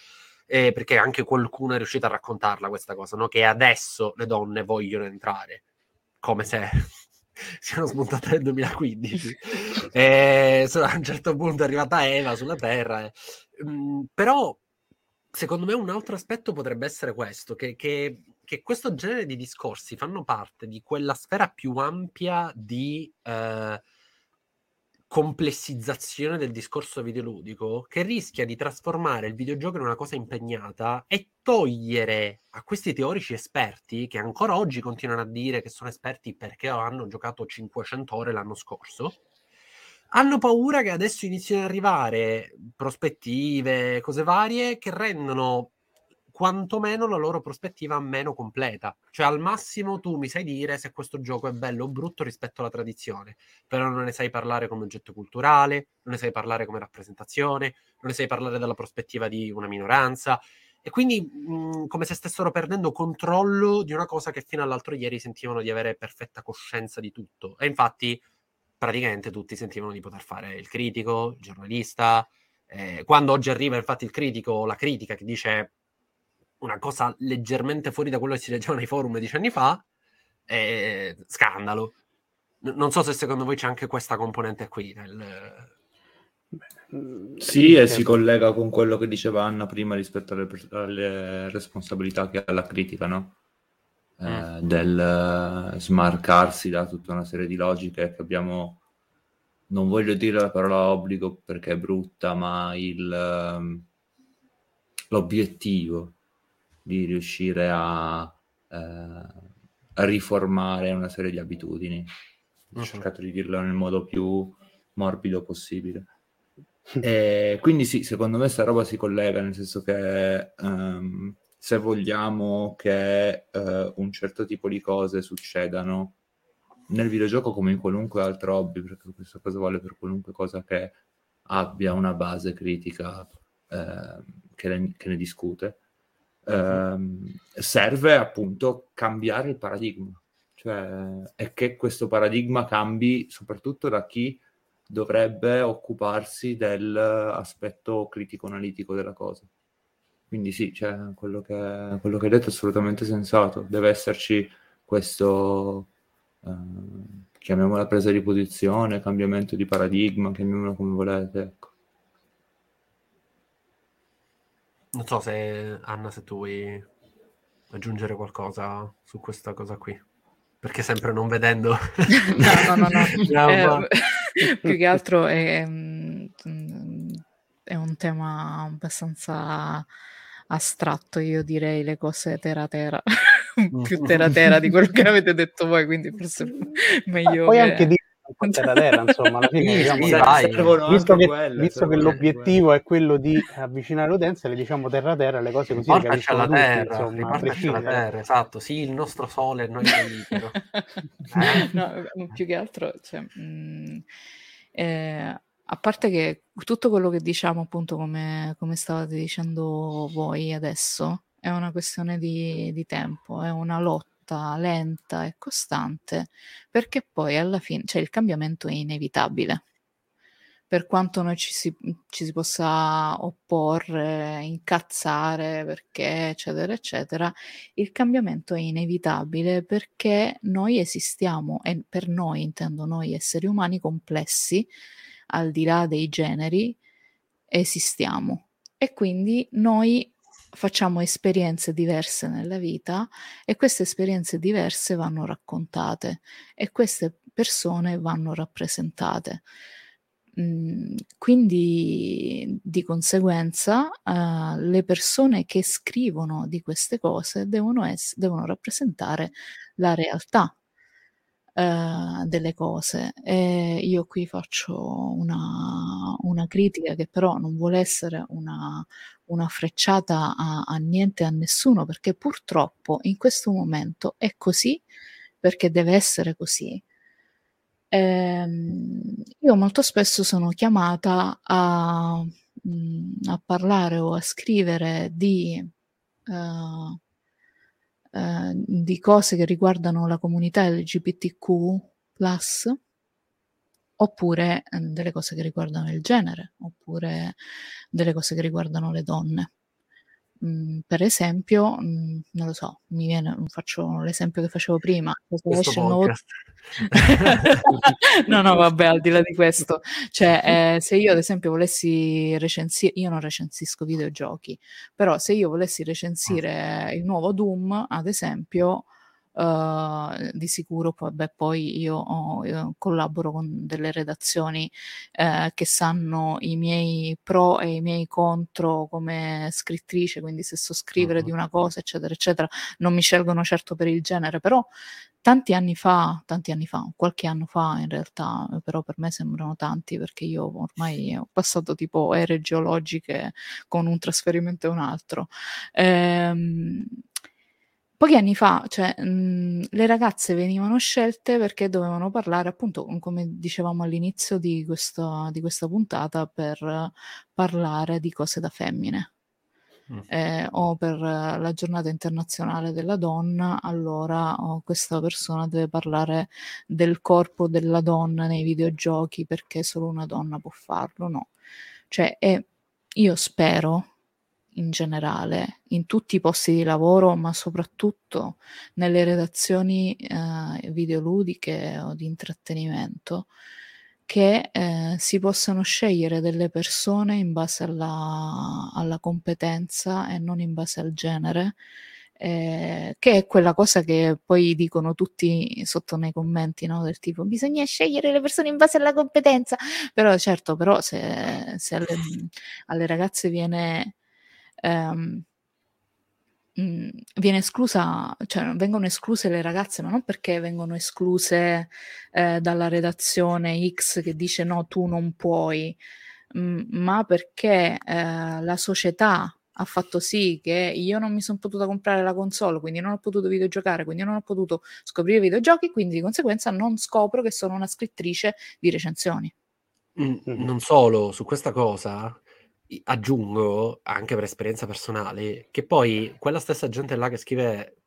[SPEAKER 3] eh, perché anche qualcuno è riuscito a raccontarla questa cosa no? che adesso le donne vogliono entrare come se siano smontate nel 2015. *laughs* e a un certo punto è arrivata Eva sulla Terra. Mm, però, secondo me, un altro aspetto potrebbe essere questo, che, che, che, questo genere di discorsi fanno parte di quella sfera più ampia di... Eh, complessizzazione del discorso videoludico che rischia di trasformare il videogioco in una cosa impegnata e togliere a questi teorici esperti che ancora oggi continuano a dire che sono esperti perché hanno giocato 500 ore l'anno scorso hanno paura che adesso inizino ad arrivare prospettive, cose varie che rendono quantomeno la loro prospettiva meno completa. Cioè, al massimo tu mi sai dire se questo gioco è bello o brutto rispetto alla tradizione, però non ne sai parlare come oggetto culturale, non ne sai parlare come rappresentazione, non ne sai parlare dalla prospettiva di una minoranza. E quindi mh, come se stessero perdendo controllo di una cosa che fino all'altro ieri sentivano di avere perfetta coscienza di tutto. E infatti, praticamente tutti sentivano di poter fare il critico, il giornalista. Eh, quando oggi arriva infatti il critico, la critica che dice una cosa leggermente fuori da quello che si leggeva nei forum dieci anni fa, è scandalo. N- non so se secondo voi c'è anche questa componente qui. Nel...
[SPEAKER 5] Sì, e si collega con quello che diceva Anna prima rispetto alle, alle responsabilità che ha la critica, no? Eh, mm. del uh, smarcarsi da tutta una serie di logiche che abbiamo, non voglio dire la parola obbligo perché è brutta, ma il, uh, l'obiettivo di riuscire a, eh, a riformare una serie di abitudini. Ho uh-huh. cercato di dirlo nel modo più morbido possibile. *laughs* E quindi sì, secondo me questa roba si collega, nel senso che um, se vogliamo che uh, un certo tipo di cose succedano nel videogioco come in qualunque altro hobby, perché questa cosa vale per qualunque cosa che abbia una base critica uh, che, ne, che ne discute, ehm, serve appunto cambiare il paradigma, cioè è che questo paradigma cambi soprattutto da chi dovrebbe occuparsi dell'aspetto critico-analitico della cosa. Quindi sì, cioè, quello, che, quello che hai detto è assolutamente sensato, deve esserci questo, eh, chiamiamola presa di posizione, cambiamento di paradigma, chiamiamola come volete. Ecco.
[SPEAKER 3] Non so se Anna, se tu vuoi aggiungere qualcosa su questa cosa qui. Perché sempre non vedendo... *laughs*
[SPEAKER 4] no, no, no. no. *laughs* eh, *laughs* più che altro è, mm, è un tema abbastanza astratto, io direi le cose terra terra, più terra terra di quello che avete detto voi, quindi forse meglio...
[SPEAKER 1] Ma poi che... anche di terra terra, insomma, alla fine, diciamo, sì, dai, visto, che, quelle, visto che l'obiettivo quelle. è quello di avvicinare l'utenza, le diciamo terra terra, le cose così
[SPEAKER 3] Portaci alla terra, tutti, alla terra, esatto, sì, il nostro sole, noi libero. *laughs*
[SPEAKER 4] eh? no, più che altro, cioè, mh, eh, a parte che tutto quello che diciamo, appunto, come, come stavate dicendo voi adesso, è una questione di, di tempo, è una lotta lotta lenta e costante, perché poi alla fine, cioè il cambiamento è inevitabile. Per quanto noi ci si, ci si possa opporre, incazzare, perché, eccetera, eccetera, il cambiamento è inevitabile perché noi esistiamo, e per noi intendo noi esseri umani complessi, al di là dei generi, esistiamo. E quindi noi facciamo esperienze diverse nella vita e queste esperienze diverse vanno raccontate e queste persone vanno rappresentate. Mm, quindi di conseguenza uh, le persone che scrivono di queste cose devono, ess- devono rappresentare la realtà uh, delle cose. E io qui faccio una, una critica che però non vuole essere una, una frecciata a, a niente a nessuno, perché purtroppo in questo momento è così, perché deve essere così. Ehm, io molto spesso sono chiamata a, mm, a parlare o a scrivere di, uh, di cose che riguardano la comunità LGBTQ, oppure eh, delle cose che riguardano il genere, oppure delle cose che riguardano le donne. mh, per esempio, mh, non lo so, mi viene, faccio l'esempio che facevo prima, nuovo... *laughs* no, no, vabbè, al di là di questo, cioè, *laughs* eh, se io ad esempio volessi recensire, io non recensisco videogiochi, però se io volessi recensire il nuovo Doom, ad esempio, Uh, di sicuro poi, beh, poi io, ho, io, collaboro con delle redazioni uh, che sanno i miei pro e i miei contro come scrittrice, quindi se so scrivere uh-huh. di una cosa, eccetera, eccetera, non mi scelgono certo per il genere, però tanti anni fa, tanti anni fa, qualche anno fa in realtà, però per me sembrano tanti perché io ormai ho passato tipo ere geologiche con un trasferimento e un altro. Ehm, pochi anni fa, cioè, mh, le ragazze venivano scelte perché dovevano parlare, appunto, come dicevamo all'inizio di questa, di questa puntata, per parlare di cose da femmine. Mm. Eh, o per la giornata internazionale della donna, allora oh, questa persona deve parlare del corpo della donna nei videogiochi perché solo una donna può farlo. No, cioè, io spero in generale, in tutti i posti di lavoro, ma soprattutto nelle redazioni eh, videoludiche o di intrattenimento, che eh, si possano scegliere delle persone in base alla, alla, competenza e non in base al genere, eh, che è quella cosa che poi dicono tutti sotto nei commenti, no? del tipo bisogna scegliere le persone in base alla competenza, però certo, però se, se alle, alle ragazze viene ehm, viene esclusa, cioè vengono escluse le ragazze, ma non perché vengono escluse eh, dalla redazione X che dice no, tu non puoi, mh, ma perché eh, la società ha fatto sì che io non mi sono potuta comprare la console, quindi non ho potuto videogiocare, quindi non ho potuto scoprire videogiochi, quindi di conseguenza non scopro che sono una scrittrice di recensioni.
[SPEAKER 3] Mm, non solo, su questa cosa aggiungo, anche per esperienza personale, che poi quella stessa gente là che scrive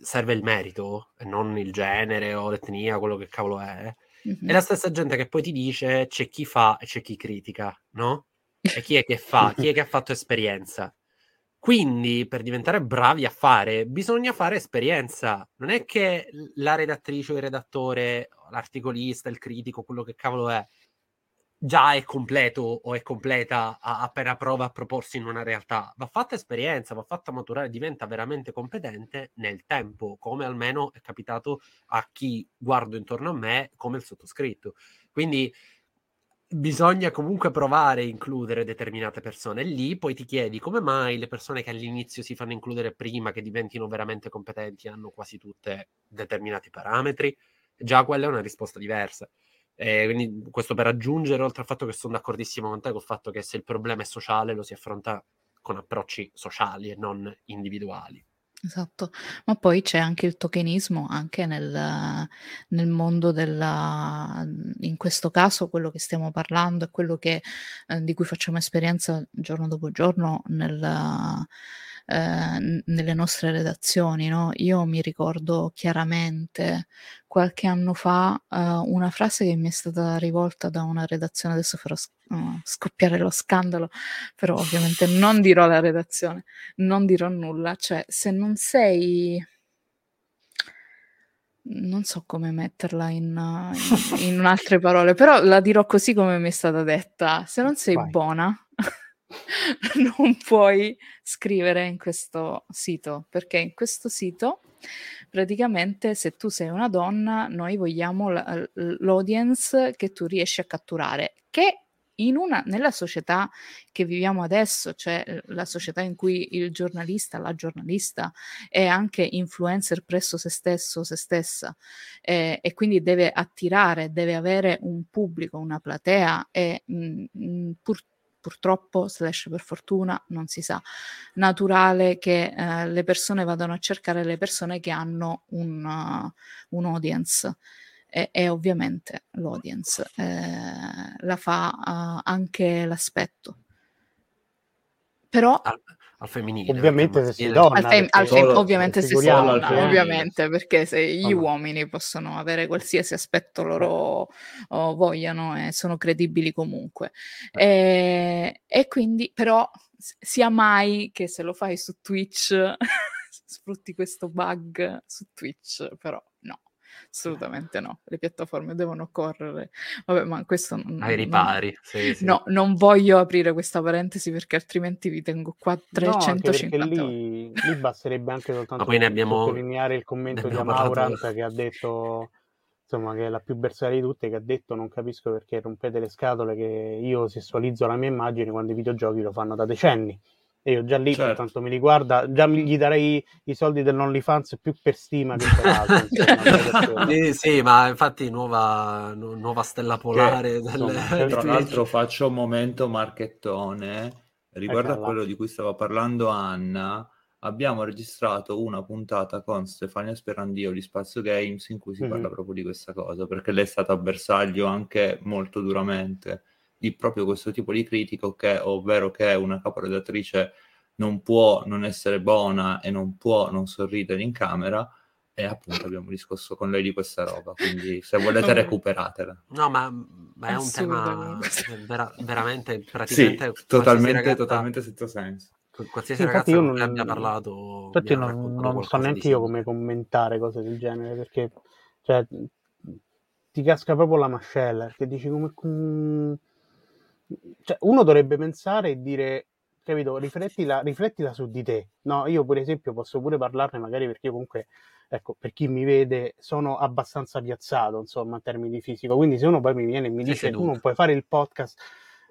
[SPEAKER 3] serve il merito e non il genere o l'etnia, quello che cavolo è, mm-hmm. è la stessa gente che poi ti dice c'è chi fa e c'è chi critica, no? E chi è che fa? chi è che ha fatto esperienza? Quindi per diventare bravi a fare bisogna fare esperienza. Non è che la redattrice o il redattore, l'articolista, il critico, quello che cavolo è, già è completo o è completa appena prova a proporsi in una realtà. Va fatta esperienza, va fatta maturare, diventa veramente competente nel tempo, come almeno è capitato a chi guardo intorno a me, come il sottoscritto. Quindi bisogna comunque provare a includere determinate persone. Lì poi ti chiedi come mai le persone che all'inizio si fanno includere prima che diventino veramente competenti hanno quasi tutte determinati parametri. Già quella è una risposta diversa. E quindi questo per aggiungere, oltre al fatto che sono d'accordissimo con te, col fatto che se il problema è sociale lo si affronta con approcci sociali e non individuali.
[SPEAKER 4] Esatto, ma poi c'è anche il tokenismo, anche nel, nel mondo della, in questo caso quello che stiamo parlando è quello che, eh, di cui facciamo esperienza giorno dopo giorno nel, eh, nelle nostre redazioni. No? Io mi ricordo chiaramente qualche anno fa uh, una frase che mi è stata rivolta da una redazione, adesso farò uh, scoppiare lo scandalo, però ovviamente *laughs* non dirò la redazione, non dirò nulla, cioè se non sei non so come metterla in, in, in, *laughs* altre parole, però la dirò così come mi è stata detta. Se non sei Vai. buona, *laughs* non puoi scrivere in questo sito, perché in questo sito praticamente se tu sei una donna, noi vogliamo l'audience che tu riesci a catturare, che una, nella società che viviamo adesso, cioè la società in cui il giornalista, la giornalista è anche influencer presso se stesso, se stessa, eh, e quindi deve attirare, deve avere un pubblico, una platea, e mh, mh, purtroppo purtroppo, slash per fortuna, non si sa, naturale che eh, le persone vadano a cercare le persone che hanno un, uh, un audience. E, e, ovviamente l'audience eh, la fa uh, anche l'aspetto. Però
[SPEAKER 3] al femminile.
[SPEAKER 1] Ovviamente se sei donna. Al fem-
[SPEAKER 4] al fem- ovviamente se sei donna, ovviamente, perché se gli allora. uomini possono avere qualsiasi aspetto loro oh, vogliano e sono credibili comunque. Eh. E, e, quindi, però, sia mai che se lo fai su Twitch *laughs* sfrutti questo bug su Twitch, però assolutamente no. Le piattaforme devono correre. Vabbè, ma questo non,
[SPEAKER 3] ai ripari.
[SPEAKER 4] Non,
[SPEAKER 3] sì, sì.
[SPEAKER 4] No, non voglio aprire questa parentesi perché altrimenti vi tengo qua 350
[SPEAKER 1] no, lì, lì, basterebbe anche soltanto
[SPEAKER 3] ma abbiamo,
[SPEAKER 1] sottolineare il commento di *laughs* Amaurant parlato... che ha detto insomma che è la più bersaria di tutte che ha detto non capisco perché rompete le scatole che io sessualizzo la mia immagine quando i videogiochi lo fanno da decenni e io già lì, certo. tanto mi riguarda, già gli darei i soldi dell'OnlyFans più per stima che per altro. *laughs*
[SPEAKER 3] insomma, sì, sì, ma infatti nuova, nuova stella polare. Che,
[SPEAKER 5] delle... insomma, *laughs* tra l'altro faccio un momento marchettone, riguardo a quello di cui stava parlando Anna, abbiamo registrato una puntata con Stefania Sperandio di Spazio Games in cui si mm-hmm. parla proprio di questa cosa, perché lei è stata a bersaglio anche molto duramente di proprio questo tipo di critico, che, ovvero che una caporedattrice non può non essere buona e non può non sorridere in camera, e appunto *laughs* abbiamo discusso con lei di questa roba, quindi se volete recuperatela.
[SPEAKER 3] No, ma, ma è un tema vera, veramente praticamente
[SPEAKER 5] sì, totalmente, ragazza, totalmente senza senso.
[SPEAKER 3] Qualsiasi sì, ragazza io non, abbia parlato...
[SPEAKER 1] Infatti non, non so neanche io come commentare cose del genere, perché cioè, ti casca proprio la mascella, perché dici come cioè, uno dovrebbe pensare e dire, capito, riflettila, riflettila su di te. No, io per esempio posso pure parlarne magari perché comunque, ecco, per chi mi vede sono abbastanza piazzato, insomma, in termini di fisico. Quindi se uno poi mi viene e mi dice, tu non puoi fare il podcast...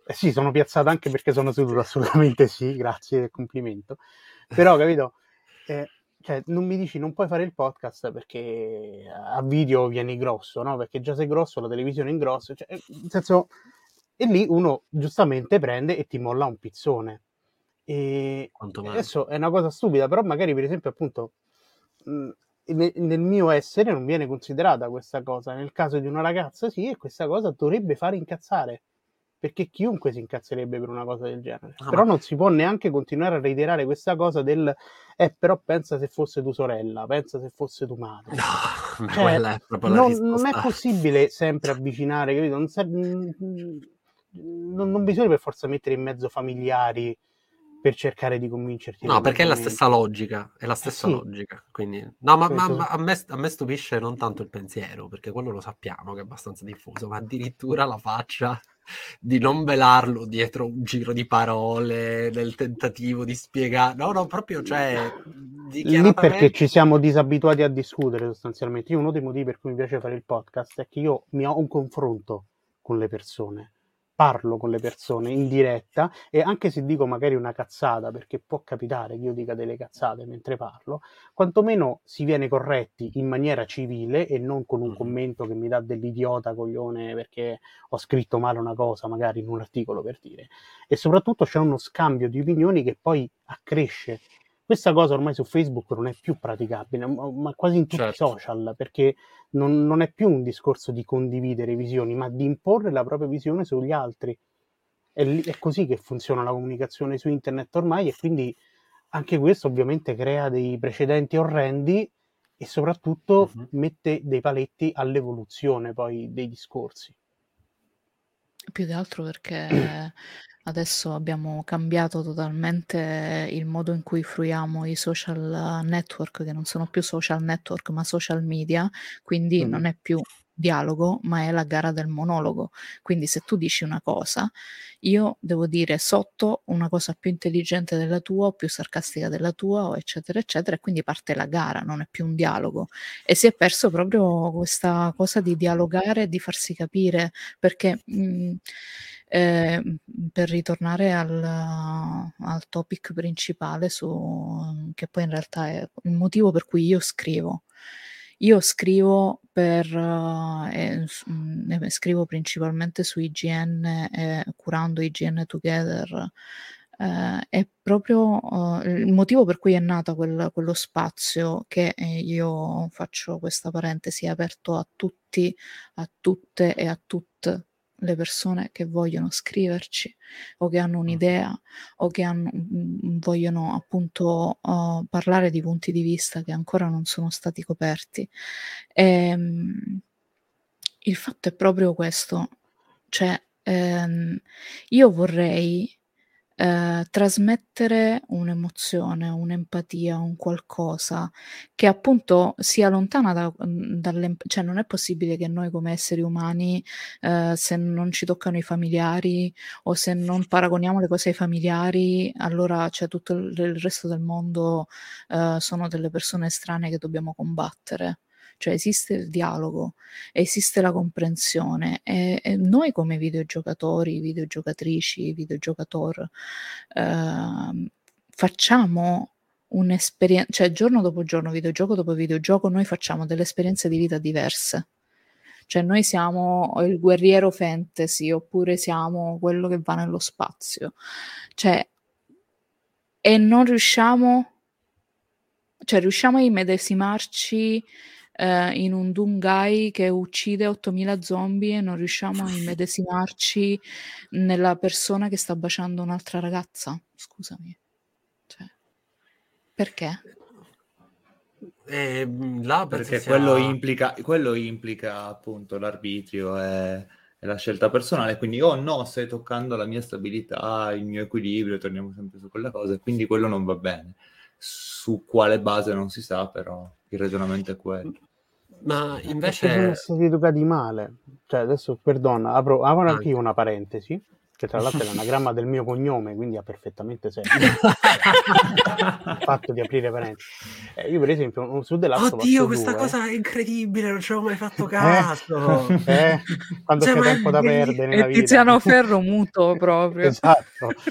[SPEAKER 1] Eh sì, sono piazzato anche perché sono seduto, *laughs* assolutamente sì, grazie complimento. Però, capito, eh, cioè, non mi dici non puoi fare il podcast perché a video vieni grosso, no? Perché già sei grosso, la televisione è in grosso. Cioè, nel senso, e lì uno giustamente prende e ti molla un pizzone. E adesso è una cosa stupida, però magari per esempio appunto mh, nel mio essere non viene considerata questa cosa, nel caso di una ragazza sì, e questa cosa dovrebbe fare incazzare, perché chiunque si incazzerebbe per una cosa del genere. Ah, però ma... non si può neanche continuare a reiterare questa cosa del eh, però pensa se fosse tua sorella, pensa se fosse tua madre.
[SPEAKER 3] No, cioè, è
[SPEAKER 1] non, non, è possibile sempre *laughs* avvicinare, capito? Non serve, non, non bisogna per forza mettere in mezzo familiari per cercare di convincerti.
[SPEAKER 3] No, perché è la stessa logica, è la stessa eh sì. logica. Quindi... No, ma, ma, ma a, me, a, me, stupisce non tanto il pensiero, perché quello lo sappiamo che è abbastanza diffuso, ma addirittura la faccia di non velarlo dietro un giro di parole, nel tentativo di spiegare. No, no, proprio, cioè...
[SPEAKER 1] Lì perché ci siamo disabituati a discutere sostanzialmente. Io uno dei motivi per cui mi piace fare il podcast è che io mi ho un confronto con le persone parlo con le persone in diretta e anche se dico magari una cazzata, perché può capitare che io dica delle cazzate mentre parlo, quantomeno si viene corretti in maniera civile e non con un commento che mi dà dell'idiota coglione perché ho scritto male una cosa, magari in un articolo per dire. E soprattutto c'è uno scambio di opinioni che poi accresce questa cosa ormai su Facebook non è più praticabile, ma quasi in tutti certo. i social, perché non, non, è più un discorso di condividere visioni, ma di imporre la propria visione sugli altri. È, è così che funziona la comunicazione su internet ormai e quindi anche questo ovviamente crea dei precedenti orrendi e soprattutto uh-huh. mette dei paletti all'evoluzione poi dei discorsi.
[SPEAKER 4] Più che altro perché Adesso abbiamo cambiato totalmente il modo in cui fruiamo i social network, che non sono più social network, ma social media, quindi mm. non è più dialogo, ma è la gara del monologo. Quindi se tu dici una cosa, io devo dire sotto una cosa più intelligente della tua più sarcastica della tua, eccetera, eccetera, e quindi parte la gara, non è più un dialogo. E si è perso proprio questa cosa di dialogare di farsi capire, perché mh, mhmm, eh, per ritornare al, al topic principale, su, che poi in realtà è il motivo per cui io scrivo. Io scrivo per, eh, eh, scrivo principalmente su IGN, eh, curando IGN Together, eh, è proprio uh, il motivo per cui è nato quel, quello spazio che eh, io faccio questa parentesi aperto a tutti, a tutte e a tutte le persone che vogliono scriverci o che hanno un'idea o che hanno, mm, vogliono appunto uh, parlare di punti di vista che ancora non sono stati coperti. E, ehm, il fatto è proprio questo, cioè ehm, io vorrei eh, trasmettere un'emozione, un'empatia, un qualcosa che appunto sia lontana da, mm, dalle... cioè non è possibile che noi come esseri umani, eh, se non ci toccano i familiari o se non paragoniamo le cose ai familiari, allora cioè, tutto il, il resto del mondo eh, sono delle persone strane che dobbiamo combattere cioè esiste il dialogo, esiste la comprensione e, e noi come videogiocatori, videogiocatrici, videogiocatori eh, facciamo un'esperienza, cioè giorno dopo giorno, videogioco dopo videogioco, noi facciamo delle esperienze di vita diverse. Cioè noi siamo il guerriero fantasy oppure siamo quello che va nello spazio. Cioè, e non riusciamo, cioè riusciamo a immedesimarci eh, in un Dungai che uccide 8000 zombie e non riusciamo a immedesimarci nella persona che sta baciando un'altra ragazza. Scusami. Cioè, perché?
[SPEAKER 5] Eh, là perché sia... quello, implica, quello implica appunto l'arbitrio e, e, la scelta personale, quindi oh no, stai toccando la mia stabilità, il mio equilibrio, torniamo sempre su quella cosa, quindi quello non va bene. Su quale base non si sa, però il ragionamento è quello.
[SPEAKER 3] Ma invece... Sono
[SPEAKER 1] stati educati male. Cioè, adesso, perdona, apro, apro anche io una parentesi, che tra l'altro è l'anagramma del mio cognome, quindi ha perfettamente senso. *laughs* il fatto di aprire parentesi. Eh, io, per esempio, su The Last
[SPEAKER 3] Oddio, questa 2, cosa è incredibile, non ci avevo mai fatto caso.
[SPEAKER 1] Eh, eh, quando cioè, c'è tempo da perdere vita.
[SPEAKER 4] Tiziano Ferro muto proprio.
[SPEAKER 1] esatto. *laughs*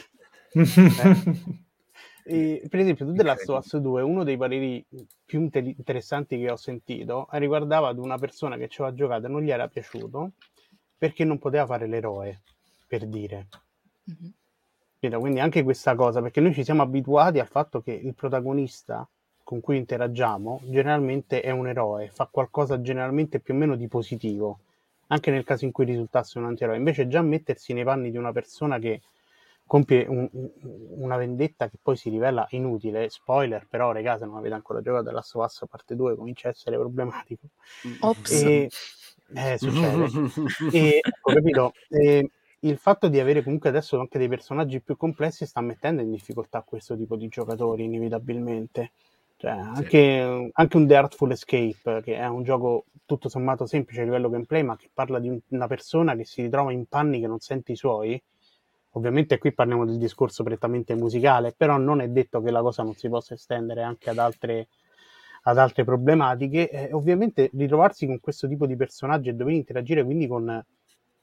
[SPEAKER 1] Eh. E, per esempio, tu The Last of Us 2, uno dei pareri più inter- interessanti che ho sentito riguardava ad una persona che ci aveva giocato e non gli era piaciuto perché non poteva fare l'eroe, per dire. Mm-hmm. Quindi anche questa cosa, perché noi ci siamo abituati al fatto che il protagonista con cui interagiamo generalmente è un eroe, fa qualcosa generalmente più o meno di positivo, anche nel caso in cui risultasse un antieroe. Invece già mettersi nei panni di una persona che compie un, una vendetta che poi si rivela inutile. Spoiler, però, regà, se non avete ancora giocato della of Us parte 2, comincia a essere problematico.
[SPEAKER 4] Ops.
[SPEAKER 1] E, eh, succede. *laughs* e, ho capito. E, il fatto di avere comunque adesso anche dei personaggi più complessi sta mettendo in difficoltà questo tipo di giocatori, inevitabilmente. Cioè, anche, sì. anche, un The Artful Escape, che è un gioco tutto sommato semplice a livello gameplay, ma che parla di un, una persona che si ritrova in panni che non sente i suoi, Ovviamente qui parliamo del discorso prettamente musicale, però non è detto che la cosa non si possa estendere anche ad altre, ad altre problematiche. Eh, ovviamente ritrovarsi con questo tipo di personaggi e dover interagire quindi con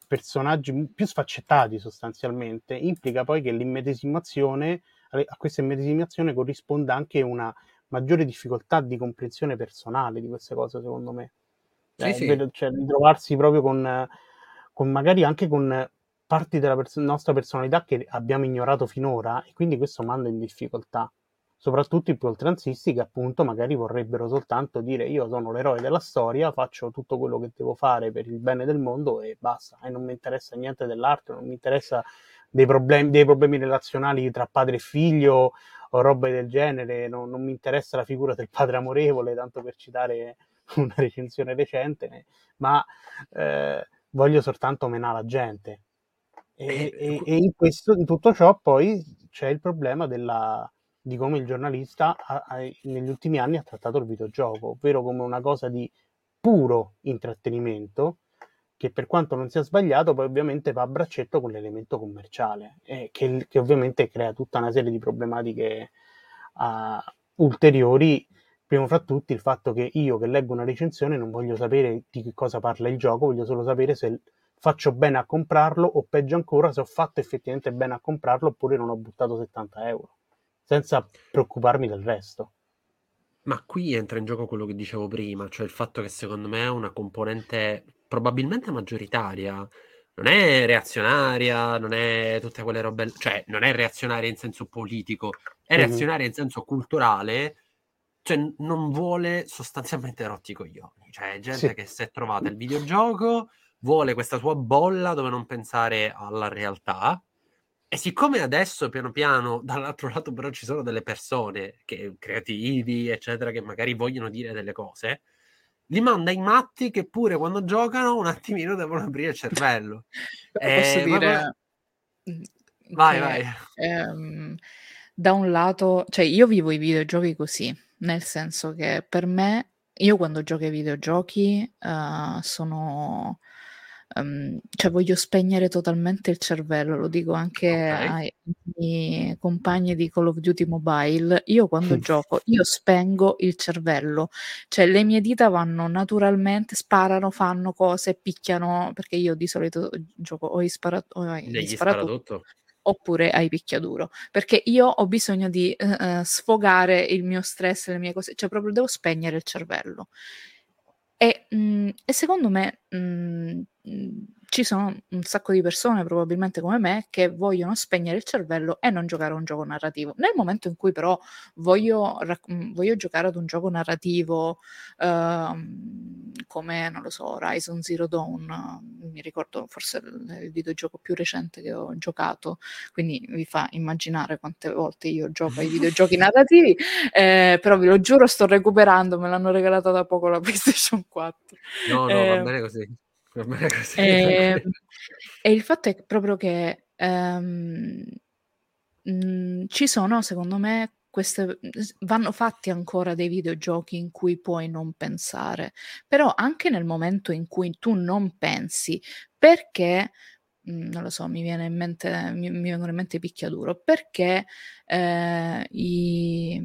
[SPEAKER 1] personaggi più sfaccettati sostanzialmente implica poi che l'immedesimazione a questa immedesimazione corrisponda anche una maggiore difficoltà di comprensione personale di queste cose secondo me sì, eh, sì. cioè ritrovarsi proprio con, con magari anche con parti della pers- nostra personalità che abbiamo ignorato finora e quindi questo manda in difficoltà soprattutto i più oltranzisti che appunto magari vorrebbero soltanto dire io sono l'eroe della storia, faccio tutto quello che devo fare per il bene del mondo e basta, e non mi interessa niente dell'arte, non mi interessa dei problemi, dei problemi relazionali tra padre e figlio o robe del genere, non, non mi interessa la figura del padre amorevole, tanto per citare una recensione recente, ma eh, voglio soltanto menare la gente. E, e, e in, questo, in, tutto ciò poi c'è il problema della, di come il giornalista ha, ha, negli ultimi anni ha trattato il videogioco, ovvero come una cosa di puro intrattenimento che per quanto non sia sbagliato poi ovviamente va a braccetto con l'elemento commerciale eh, che, che, ovviamente crea tutta una serie di problematiche uh, ulteriori. Primo fra tutti il fatto che io che leggo una recensione non voglio sapere di che cosa parla il gioco voglio solo sapere se faccio bene a comprarlo o peggio ancora se ho fatto effettivamente bene a comprarlo oppure non ho buttato 70 euro, senza preoccuparmi del resto.
[SPEAKER 3] Ma qui entra in gioco quello che dicevo prima, cioè il fatto che secondo me è una componente probabilmente maggioritaria, non è reazionaria, non è tutte quelle robe, cioè non è reazionaria in senso politico, è mhm. reazionaria in senso culturale, cioè non vuole sostanzialmente rotti i coglioni, cioè gente sì. che si è trovata il videogioco vuole questa sua bolla dove non pensare alla realtà. E siccome adesso piano piano *laughs* dall'altro lato però ci sono delle persone che, creativi, eccetera, che magari vogliono dire delle cose, li manda in matti che pure quando giocano un attimino devono aprire il cervello. *laughs*
[SPEAKER 4] eh, Posso dire,
[SPEAKER 3] Vai,
[SPEAKER 4] che,
[SPEAKER 3] vai.
[SPEAKER 4] ehm, da un lato, cioè io vivo i videogiochi così, nel senso che per me, io quando gioco ai videogiochi uh, sono Um, cioè voglio spegnere totalmente il cervello, lo dico anche okay. ai miei compagni di Call of Duty Mobile. Io quando gioco, io spengo il cervello, cioè le mie dita vanno naturalmente, sparano, fanno cose, picchiano, perché io di solito gioco o hai sparato, o hai sparato oppure hai picchiaduro perché io ho bisogno di uh, sfogare il mio stress, le mie cose, cioè proprio devo spegnere il cervello. E, mh, mhmm, e secondo me mh, mh, ci sono un sacco di persone, probabilmente come me, che vogliono spegnere il cervello e non giocare a un gioco narrativo. Nel momento in cui però voglio, rac- mhmm, voglio giocare ad un gioco narrativo uh, come, non lo so, Horizon Zero Dawn, mi ricordo forse il, il, videogioco più recente che ho giocato, quindi vi fa immaginare quante volte io gioco ai videogiochi *laughs* narrativi, eh, però vi lo giuro sto recuperando, me l'hanno regalata da poco la *laughs* PlayStation 4.
[SPEAKER 3] No, no, eh, va bene così.
[SPEAKER 4] E, ehm, *laughs* e, il fatto è proprio che um, mh, ci sono, secondo me, queste, vanno fatti ancora dei videogiochi in cui puoi non pensare, però anche nel momento in cui tu non pensi, perché non lo so, mi viene in mente, mi, mi vengono in mente i picchiaduro, perché eh, i,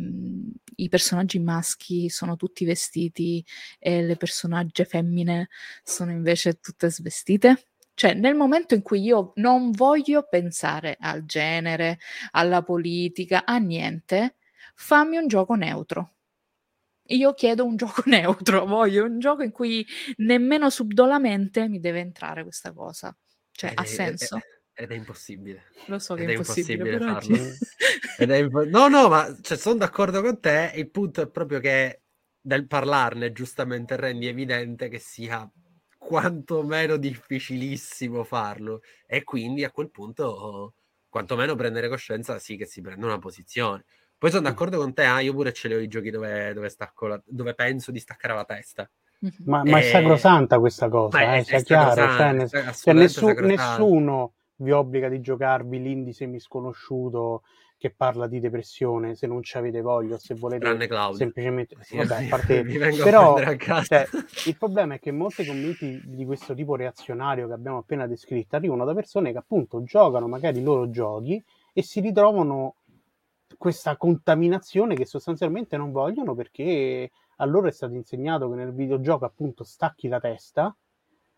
[SPEAKER 4] i, personaggi maschi sono tutti vestiti e le personaggi femmine sono invece tutte svestite? Cioè, nel momento in cui io non voglio pensare al genere, alla politica, a niente, fammi un gioco neutro. Io chiedo un gioco *laughs* neutro, voglio un gioco in cui nemmeno subdolamente mi deve entrare questa cosa. Cioè, ha senso?
[SPEAKER 3] È, ed è impossibile.
[SPEAKER 4] Lo so che è impossibile, impossibile
[SPEAKER 3] farlo. *laughs* ed è impo- no, no, ma cioè, sono d'accordo con te. Il punto è proprio che nel parlarne giustamente rendi evidente che sia quantomeno difficilissimo farlo e quindi a quel punto quantomeno prendere coscienza sì che si prende una posizione. Poi sono d'accordo con te, ah, io pure ce li ho i giochi dove, dove, la, dove penso di staccare la testa.
[SPEAKER 1] Ma, ma, è eh, sacrosanta questa cosa, eh, sia chiaro. Cioè, ne, cioè nessu, nessuno vi obbliga di giocarvi l'indie semisconosciuto che parla di depressione se non ci avete voglia, se volete semplicemente... Sì, vabbè, a parte... *laughs* Però a cioè, il problema è che molte commenti di questo tipo reazionario che abbiamo appena descritto arrivano da persone che appunto giocano magari i loro giochi e si ritrovano questa contaminazione che sostanzialmente non vogliono perché a loro è stato insegnato che nel videogioco appunto stacchi la testa,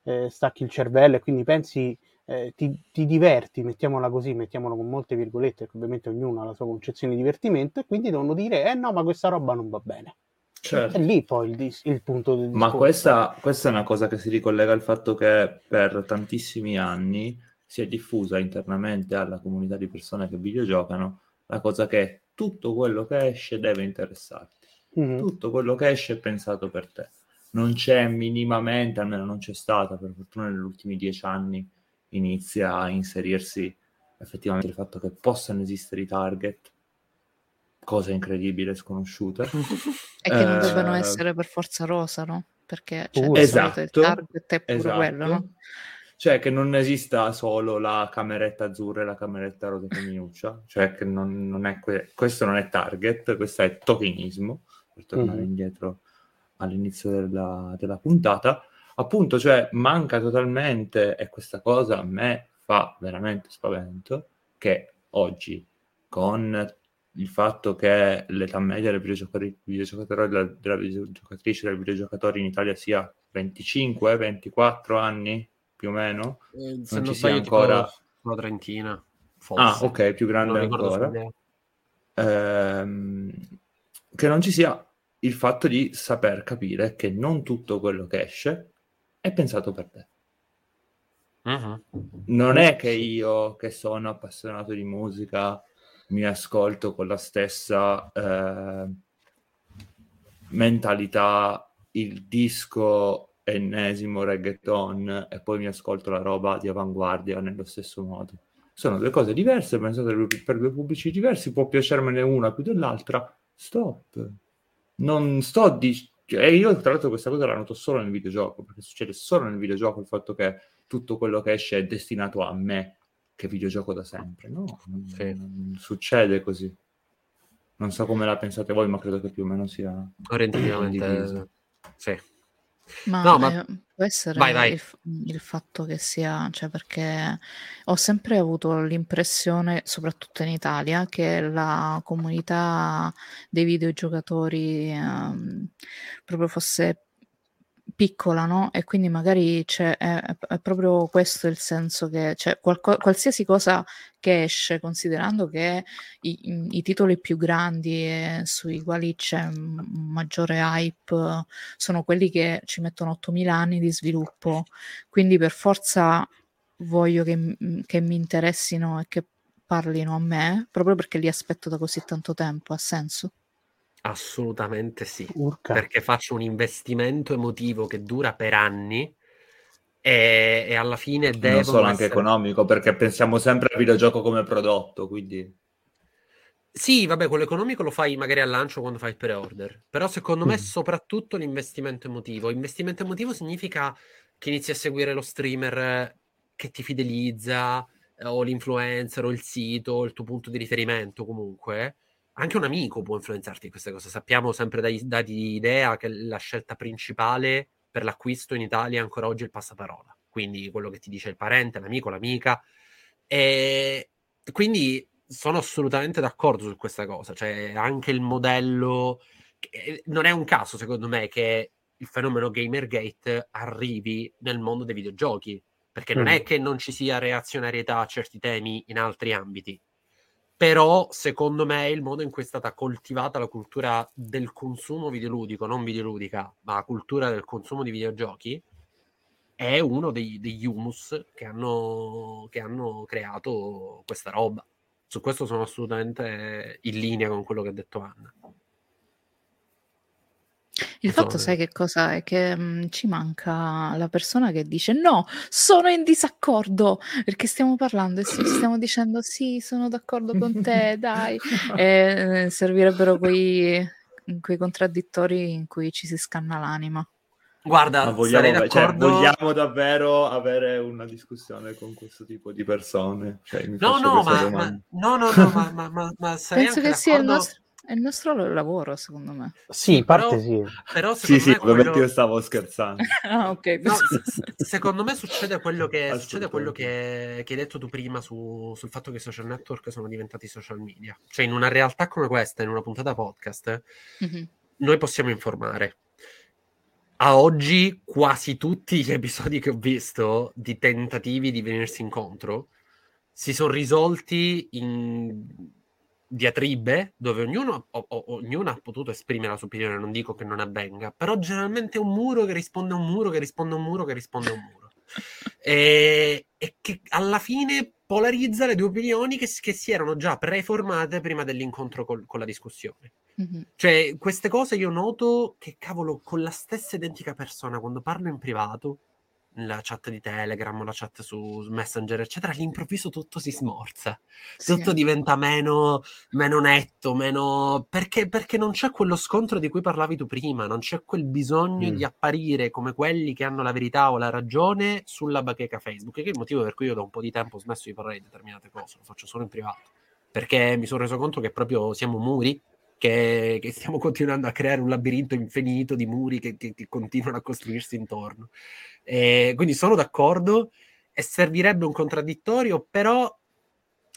[SPEAKER 1] eh, stacchi il cervello e quindi pensi, eh, ti, ti, diverti, mettiamola così, mettiamolo con molte virgolette, perché ovviamente ognuno ha la sua concezione di divertimento e quindi devono dire, eh no, ma questa roba non va bene. Certo. È lì poi il, il punto del
[SPEAKER 5] discorso. Ma questa, questa è una cosa che si ricollega al fatto che per tantissimi anni si è diffusa internamente alla comunità di persone che videogiocano la cosa che tutto quello che esce deve interessarti mm-hmm. tutto quello che esce è pensato per te. Non c'è minimamente, almeno non c'è stata, per fortuna negli ultimi dieci anni inizia a inserirsi effettivamente il fatto che possano esistere i target, cosa incredibile, sconosciuta. *laughs*
[SPEAKER 4] e che non eh, debbano essere per forza rosa, no? Perché cioè, uh, esatto, il target è pure esatto. quello, no?
[SPEAKER 5] Cioè che non esista solo la cameretta azzurra e la cameretta rosa femminuccia, cioè che non, non è que- questo non è target, questo è tokenismo per tornare mm-hmm. indietro all'inizio della, della, puntata, appunto, cioè manca totalmente, e questa cosa a me fa veramente spavento, che oggi con il fatto che l'età media del videogiocatore, della, della videogiocatrice del videogiocatore in Italia sia 25-24 anni più o meno,
[SPEAKER 3] eh, non ci sia ancora una trentina.
[SPEAKER 5] Forse. Ah, ok, più grande ancora. Ehm, che non ci sia il fatto di saper capire che non tutto quello che esce è pensato per te. Uh-huh. Non è che io, che sono appassionato di musica, mi ascolto con la stessa eh, mentalità il disco ennesimo reggaeton e poi mi ascolto la roba di avanguardia nello stesso modo. Sono due cose diverse, pensate per due pubblici diversi, può piacermene una più dell'altra. Stop non sto di... E io tra l'altro questa cosa la noto solo nel videogioco, perché succede solo nel videogioco il fatto che tutto quello che esce è destinato a me. che videogioco da sempre. No, non, sì. non succede così. Non so come la pensate voi, ma credo che più o meno sia
[SPEAKER 3] orientativamente sì.
[SPEAKER 4] Ma, no, ma... Eh, può essere vai, vai. Il, il, fatto che sia, cioè perché ho sempre avuto l'impressione, soprattutto in Italia, che la comunità dei videogiocatori ehm, proprio fosse piccola, no? E quindi magari c'è, è, è proprio questo il senso che c'è qualco, qualsiasi cosa che esce, considerando che i, i titoli più grandi e sui quali c'è maggiore hype sono quelli che ci mettono 8000 anni di sviluppo, quindi per forza voglio che, che mi interessino e che parlino a me, proprio perché li aspetto da così tanto tempo, ha senso?
[SPEAKER 3] Assolutamente sì, Urca. perché faccio un investimento emotivo che dura per anni e, e alla fine devo...
[SPEAKER 5] Non solo essere... anche economico, perché pensiamo sempre al videogioco come prodotto, quindi...
[SPEAKER 3] Sì, vabbè, quello economico lo fai magari al lancio quando fai il pre-order, però secondo mm. me soprattutto l'investimento emotivo. Investimento emotivo significa che inizi a seguire lo streamer che ti fidelizza, eh, o l'influencer, o il sito, o il tuo punto di riferimento comunque anche un amico può influenzarti in queste cose. Sappiamo sempre dai dati di idea che la scelta principale per l'acquisto in Italia ancora oggi è il passaparola. Quindi quello che ti dice il parente, l'amico, l'amica. E quindi sono assolutamente d'accordo su questa cosa. Cioè, anche il modello. Non è un caso, secondo me, che il fenomeno Gamergate arrivi nel mondo dei videogiochi. Perché non mm. è che non ci sia reazionarietà a certi temi in altri ambiti però secondo me il modo in cui è stata coltivata la cultura del consumo videoludico, non videoludica, ma la cultura del consumo di videogiochi, è uno dei, degli humus che hanno, che hanno creato questa roba. Su questo sono assolutamente in linea con quello che ha detto Anna.
[SPEAKER 4] Il fatto, sai che cosa è? Che mh, ci manca la persona che dice no, sono in disaccordo perché stiamo parlando e stiamo dicendo sì, sono d'accordo con te, *laughs* dai. E eh, servirebbero quei, quei contraddittori in cui ci si scanna l'anima.
[SPEAKER 3] Guarda,
[SPEAKER 5] vogliamo, cioè, vogliamo, davvero avere una discussione con questo tipo di persone? Cioè,
[SPEAKER 3] no, no ma, ma, no, no, no, ma, ma, ma, ma *laughs*
[SPEAKER 4] Penso che sia il nostro è il nostro lavoro, secondo me.
[SPEAKER 1] Sì, parte sì.
[SPEAKER 3] Però
[SPEAKER 5] sì, sì, quello... io stavo scherzando. *laughs*
[SPEAKER 4] ah, ok.
[SPEAKER 3] No, *laughs* secondo me succede quello che, succede quello che, che hai detto tu prima su, sul fatto che i social network sono diventati social media. Cioè, in una realtà come questa, in una puntata podcast, mm-hmm. noi possiamo informare. A oggi, quasi tutti gli episodi che ho visto di tentativi di venirsi incontro si sono risolti in diatribe dove ognuno, o, o, ognuno, ha potuto esprimere la sua opinione, non dico che non avvenga, però generalmente è un muro che risponde a un muro, che risponde a un muro, che risponde a un muro. *laughs* e, e, che alla fine polarizza le due opinioni che, che si erano già preformate prima dell'incontro col, con la discussione. Mm-hmm. Cioè, queste cose io noto che, cavolo, con la stessa identica persona, quando parlo in privato, la chat di Telegram, la chat su Messenger, eccetera, all'improvviso tutto si smorza, tutto sì. diventa meno, meno netto, meno... Perché, perché, non c'è quello scontro di cui parlavi tu prima, non c'è quel bisogno mm. di apparire come quelli che hanno la verità o la ragione sulla bacheca Facebook, che è il motivo per cui io da un po' di tempo ho smesso di parlare di determinate cose, lo faccio solo in privato, perché mi sono reso conto che proprio siamo muri che, che, stiamo continuando a creare un labirinto infinito di muri che, che, che continuano a costruirsi intorno. E quindi sono d'accordo e servirebbe un contraddittorio, però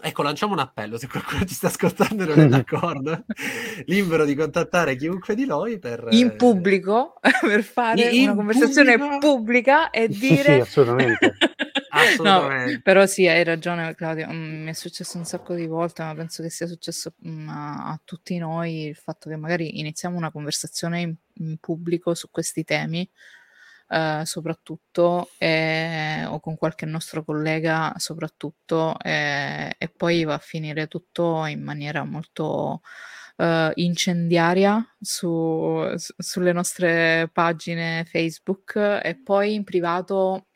[SPEAKER 3] ecco, lanciamo un appello, se qualcuno ci sta ascoltando e non è d'accordo, *laughs* libero di contattare chiunque di noi per...
[SPEAKER 4] In pubblico, *laughs* per fare in una conversazione pubblico? pubblica e dire... Sì,
[SPEAKER 1] sì assolutamente. *laughs*
[SPEAKER 4] assolutamente. No, però sì, hai ragione Claudio, mm, mi è successo un sacco di volte, ma penso che sia successo mm, a, a tutti noi il fatto che magari iniziamo una conversazione in, in pubblico su questi temi eh, soprattutto, eh, o con qualche nostro collega soprattutto, eh, e poi va a finire tutto in maniera molto uh, incendiaria su, su, sulle nostre pagine Facebook e poi in privato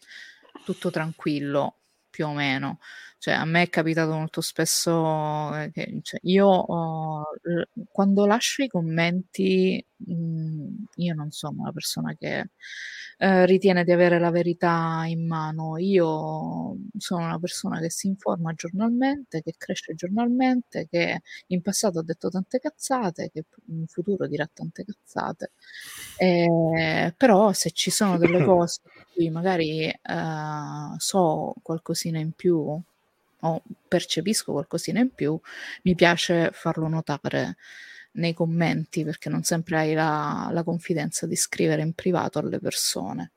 [SPEAKER 4] tutto tranquillo, più o meno. Cioè, a me è capitato molto spesso eh, che cioè, io oh, quando lascio i commenti, mh, mhmm, io non sono una persona che eh, ritiene di avere la verità in mano. Io sono una persona che si informa giornalmente, che cresce giornalmente, che in passato ha detto tante cazzate, che in futuro dirà tante cazzate. Eh, però se ci sono delle *coughs* cose cui magari eh, so qualcosina in più o percepisco qualcosina in più, mi piace farlo notare nei commenti perché non sempre hai la, la confidenza di scrivere in privato alle persone.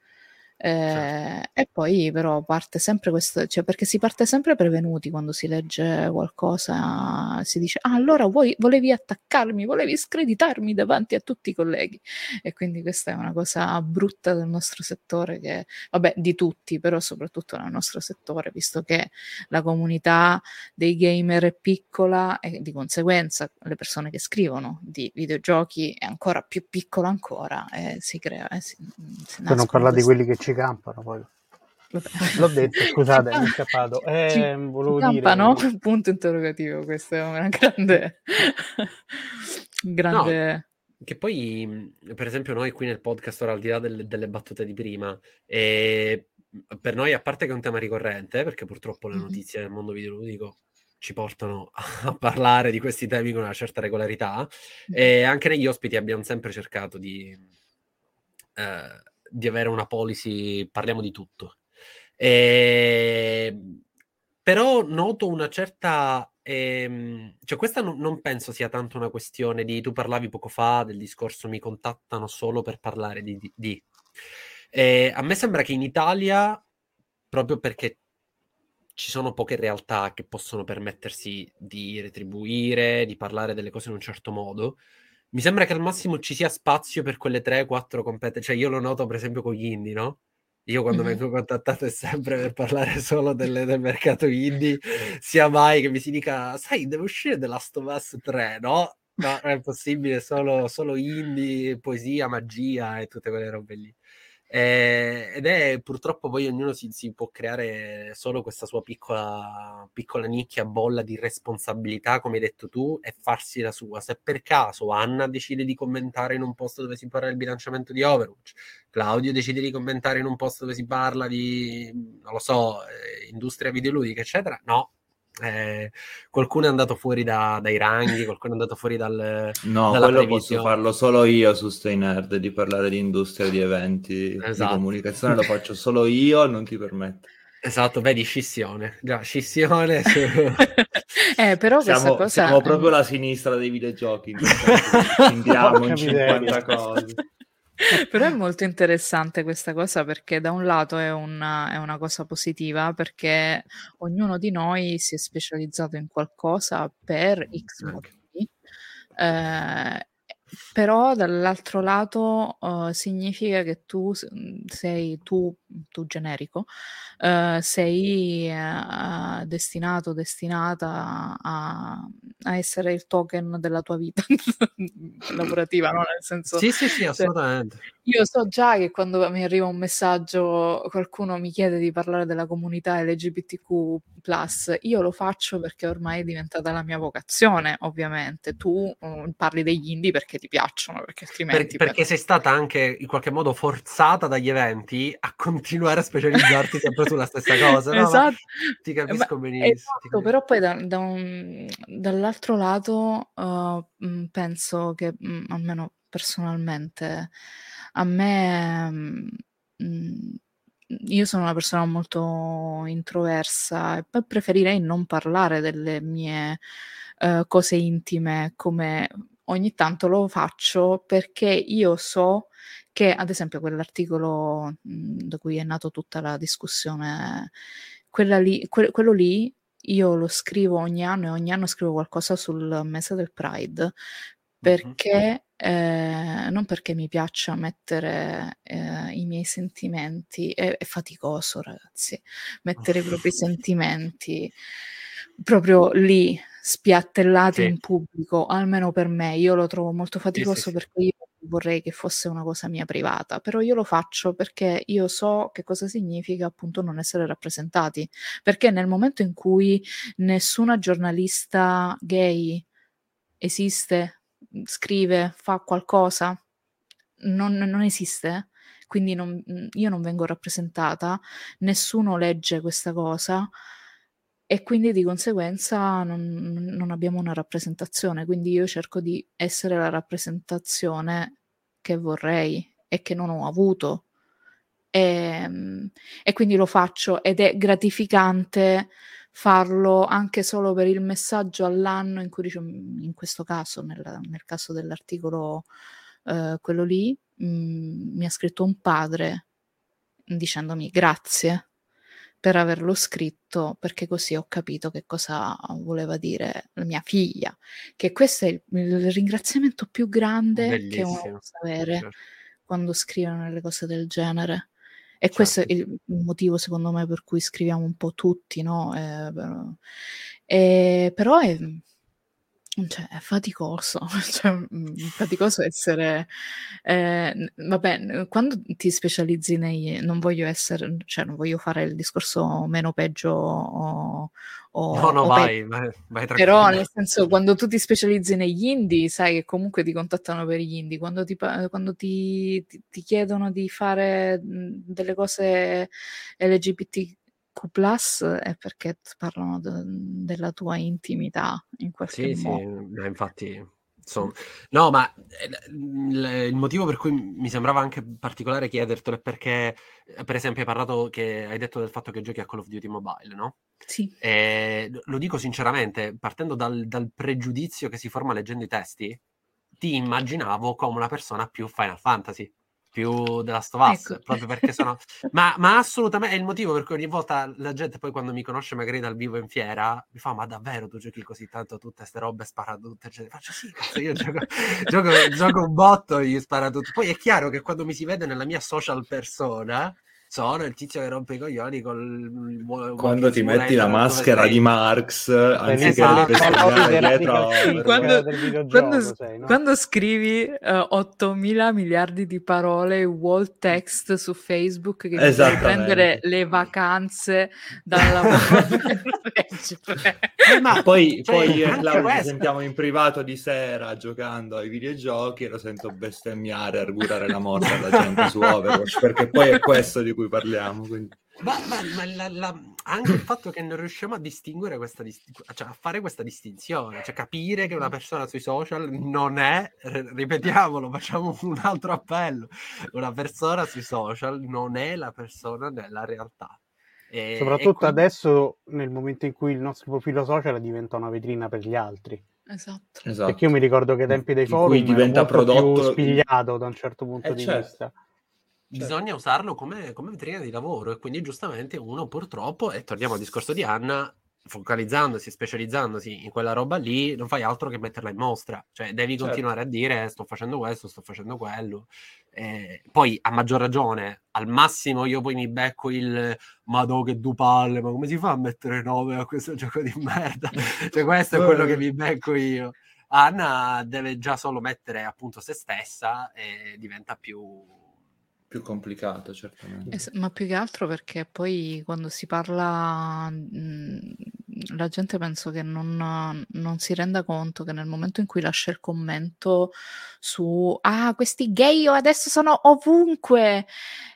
[SPEAKER 4] Certo. Eh, e poi però parte sempre questo, cioè perché si parte sempre prevenuti quando si legge qualcosa, si dice ah allora vuoi, volevi attaccarmi, volevi screditarmi davanti a tutti i colleghi e quindi questa è una cosa brutta del nostro settore che, vabbè di tutti, però soprattutto nel nostro settore, visto che la comunità dei gamer è piccola e di conseguenza le persone che scrivono di videogiochi è ancora più piccola ancora e si crea... Eh, si,
[SPEAKER 1] si per non parlare di quelli che ci campano poi. L'ho detto, scusate, mi è scappato. Eh, ci, volevo
[SPEAKER 4] ci campano? Dire... *laughs* Punto interrogativo, questa è una grande... grande...
[SPEAKER 3] No, che poi, per esempio, noi qui nel podcast, ora al di là delle, delle battute di prima, e per noi, a parte che è un tema ricorrente, perché purtroppo le notizie del mondo videoludico ci portano *laughs* a parlare di questi temi con una certa regolarità, e anche negli ospiti abbiamo sempre cercato di... Eh, di avere una policy, parliamo di tutto. E... Ehm, però noto una certa... Ehm, cioè questa non, non, penso sia tanto una questione di... Tu parlavi poco fa del discorso mi contattano solo per parlare di... di, di. Eh, a me sembra che in Italia, proprio perché ci sono poche realtà che possono permettersi di retribuire, di parlare delle cose in un certo modo, mi sembra che al massimo ci sia spazio per quelle 3-4 competenze. Cioè, io lo noto per esempio con gli indie, no? Io quando mm-hmm. vengo contattato è sempre per parlare solo delle, del mercato indie, sia mai che mi si dica, sai, deve uscire The Last of Us 3, no? No, è possibile, solo, solo indie, poesia, magia e tutte quelle robe lì. Eh, ed è purtroppo poi ognuno si, si, può creare solo questa sua piccola, piccola nicchia bolla di responsabilità, come hai detto tu, e farsi la sua. Se per caso Anna decide di commentare in un posto dove si parla del bilanciamento di Overwatch, Claudio decide di commentare in un posto dove si parla di, non lo so, eh, industria videoludica, eccetera, no, eh, qualcuno è andato fuori da, dai ranghi, qualcuno è andato fuori dal.
[SPEAKER 5] No, quello posso farlo solo io su Stay Nerd di parlare di industria, di eventi, esatto. di comunicazione, lo faccio solo io, non ti permetto.
[SPEAKER 3] Esatto, vedi scissione, già scissione. Su... *laughs*
[SPEAKER 4] eh, però
[SPEAKER 5] siamo,
[SPEAKER 4] cosa...
[SPEAKER 5] siamo proprio la sinistra dei videogiochi, andiamo in *laughs* 50 cose. *laughs*
[SPEAKER 4] Però è molto interessante questa cosa perché da un lato è una, è una, cosa positiva perché ognuno di noi si è specializzato in qualcosa per X motivi. Eh, però dall'altro lato uh, significa che tu sei tu, tu generico, uh, sei uh, destinato, destinata a, a, essere il token della tua vita *laughs* lavorativa, no? Nel senso,
[SPEAKER 3] sì, sì, sì, assolutamente.
[SPEAKER 4] Cioè, io so già che quando mi arriva un messaggio, qualcuno mi chiede di parlare della comunità LGBTQ, io lo faccio perché ormai è diventata la mia vocazione, ovviamente. Tu um, parli degli indie perché ti piacciono, perché altrimenti.
[SPEAKER 3] Per, perché per... sei stata anche in qualche modo forzata dagli eventi a continuare a specializzarti *laughs* sempre sulla stessa cosa. No?
[SPEAKER 4] Esatto.
[SPEAKER 3] Ti capisco Ma, benissimo. Esatto,
[SPEAKER 4] capisco. Però poi da, da un, dall'altro lato uh, penso che, almeno personalmente, a me mh, mhmm, io sono una persona molto introversa e preferirei non parlare delle mie uh, cose intime come ogni tanto lo faccio perché io so che ad esempio quell'articolo mh, da cui è nata tutta la discussione lì, que- quello lì io lo scrivo ogni anno e ogni anno scrivo qualcosa sul mese del Pride perché eh, non perché mi piaccia mettere eh, i miei sentimenti, è, è, faticoso ragazzi, mettere i propri *laughs* sentimenti proprio lì, spiattellati sì. in pubblico, almeno per me, io lo trovo molto faticoso sì, sì, perché io vorrei che fosse una cosa mia privata, però io lo faccio perché io so che cosa significa appunto non essere rappresentati, perché nel momento in cui nessuna giornalista gay esiste, scrive, fa qualcosa, non, non esiste, quindi non, io non vengo rappresentata, nessuno legge questa cosa e quindi di conseguenza non, non, abbiamo una rappresentazione, quindi io cerco di essere la rappresentazione che vorrei e che non ho avuto. E, ehm, e quindi lo faccio ed è gratificante farlo anche solo per il messaggio all'anno in cui dice, in questo caso, nel, nel caso dell'articolo eh, quello lì, mh, mm, mi ha scritto un padre dicendomi grazie per averlo scritto perché così ho capito che cosa voleva dire la mia figlia, che questo è il, il ringraziamento più grande Bellissimo. che uno può avere certo. quando scrivono le cose del genere. E certo. questo è certo. il motivo, secondo me, per cui scriviamo un po' tutti, no? Eh, però, eh, però è, cioè, è faticoso, *laughs* cioè, mhmm, faticoso essere... Eh, vabbè, quando ti specializzi nei... non voglio essere... cioè non voglio fare il discorso meno peggio o...
[SPEAKER 3] o no, no, o vai, pe- vai, vai
[SPEAKER 4] Però nel senso, quando tu ti specializzi negli indie, sai che comunque ti contattano per gli indie. Quando ti, quando ti, ti, ti chiedono di fare mhmm, delle cose LGBT Q è perché parlano de- della tua intimità in qualche
[SPEAKER 3] sì,
[SPEAKER 4] modo.
[SPEAKER 3] Sì, infatti, insomma, no, ma il, il, motivo per cui mi sembrava anche particolare chiedertelo è perché, eh, per esempio, hai parlato che hai detto del fatto che giochi a Call of Duty Mobile, no?
[SPEAKER 4] Sì.
[SPEAKER 3] E lo dico sinceramente, partendo dal, dal pregiudizio che si forma leggendo i testi, ti immaginavo come una persona più Final Fantasy più della Stovaz, ecco. *laughs* proprio perché sono... ma, ma, assolutamente è il motivo per cui ogni volta la gente poi quando mi conosce magari dal vivo in fiera mi fa ma davvero tu giochi così tanto tutte queste robe spara tutte, cioè, faccio sì, cazzo, io gioco, *laughs* gioco, gioco un botto e gli spara tutto. Poi è chiaro che quando mi si vede nella mia social persona sono il tizio che rompe i coglioni col
[SPEAKER 5] quando ti metti la maschera di Marx anziché esatto. dietro
[SPEAKER 4] quando, quando, sei, no? quando scrivi uh, eh, 8000 miliardi di parole wall text su Facebook che devi prendere le vacanze dal lavoro *laughs*
[SPEAKER 5] eh, ma poi, cioè, poi io e Claudio ci sentiamo in privato di sera giocando ai videogiochi e lo sento bestemmiare argurare la morte alla gente su Overwatch perché poi è questo di cui parliamo. Quindi.
[SPEAKER 3] Ma, ma, ma la, la, anche il fatto che non riusciamo a distinguere questa cioè a fare questa distinzione, cioè capire che una persona sui social non è, ripetiamolo, facciamo un altro appello, una persona sui social non è la persona nella realtà.
[SPEAKER 1] E, Soprattutto e quindi... adesso, nel momento in cui il nostro profilo social diventa una vetrina per gli altri.
[SPEAKER 4] Esatto.
[SPEAKER 1] esatto. Perché io mi ricordo che ai tempi dei forum diventa prodotto più spigliato da un certo punto eh, di certo. vista.
[SPEAKER 3] Certo. Bisogna usarlo come, come vetrina di lavoro e quindi giustamente uno purtroppo, e torniamo al discorso di Anna, focalizzandosi, specializzandosi in quella roba lì, non fai altro che metterla in mostra. Cioè, devi certo. continuare a dire sto facendo questo, sto facendo quello. Eh, poi, a maggior ragione, al massimo io poi mi becco il Madò che du palle, ma come si fa a mettere nome a questo *laughs* gioco di merda? cioè, questo è quello che mi becco io. Anna deve già solo mettere appunto se stessa e diventa più
[SPEAKER 5] più complicato, certamente.
[SPEAKER 4] Es- ma più che altro perché poi quando si parla, mh, la gente penso che non, non, si renda conto che nel momento in cui lascia il commento su ah, questi gay adesso sono ovunque,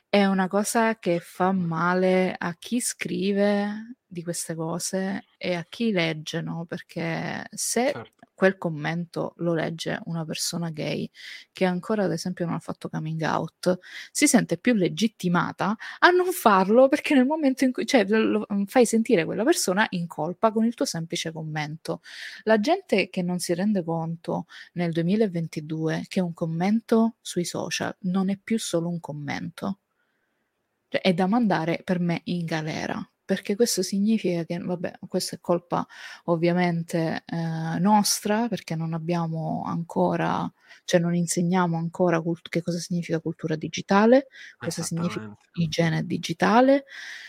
[SPEAKER 4] è una cosa che fa male a chi scrive di queste cose e a chi legge, no? Perché se certo quel commento lo legge una persona gay che ancora ad esempio non ha fatto coming out, si sente più legittimata a non farlo perché nel momento in cui cioè, lo, mm, fai sentire quella persona in colpa con il tuo semplice commento. La gente che non si rende conto nel 2022 che un commento sui social non è più solo un commento, cioè, è da mandare per me in galera perché questo significa che, vabbè, questa è colpa ovviamente eh, nostra, perché non abbiamo ancora, cioè non insegniamo ancora cult- che cosa significa cultura digitale, cosa significa igiene digitale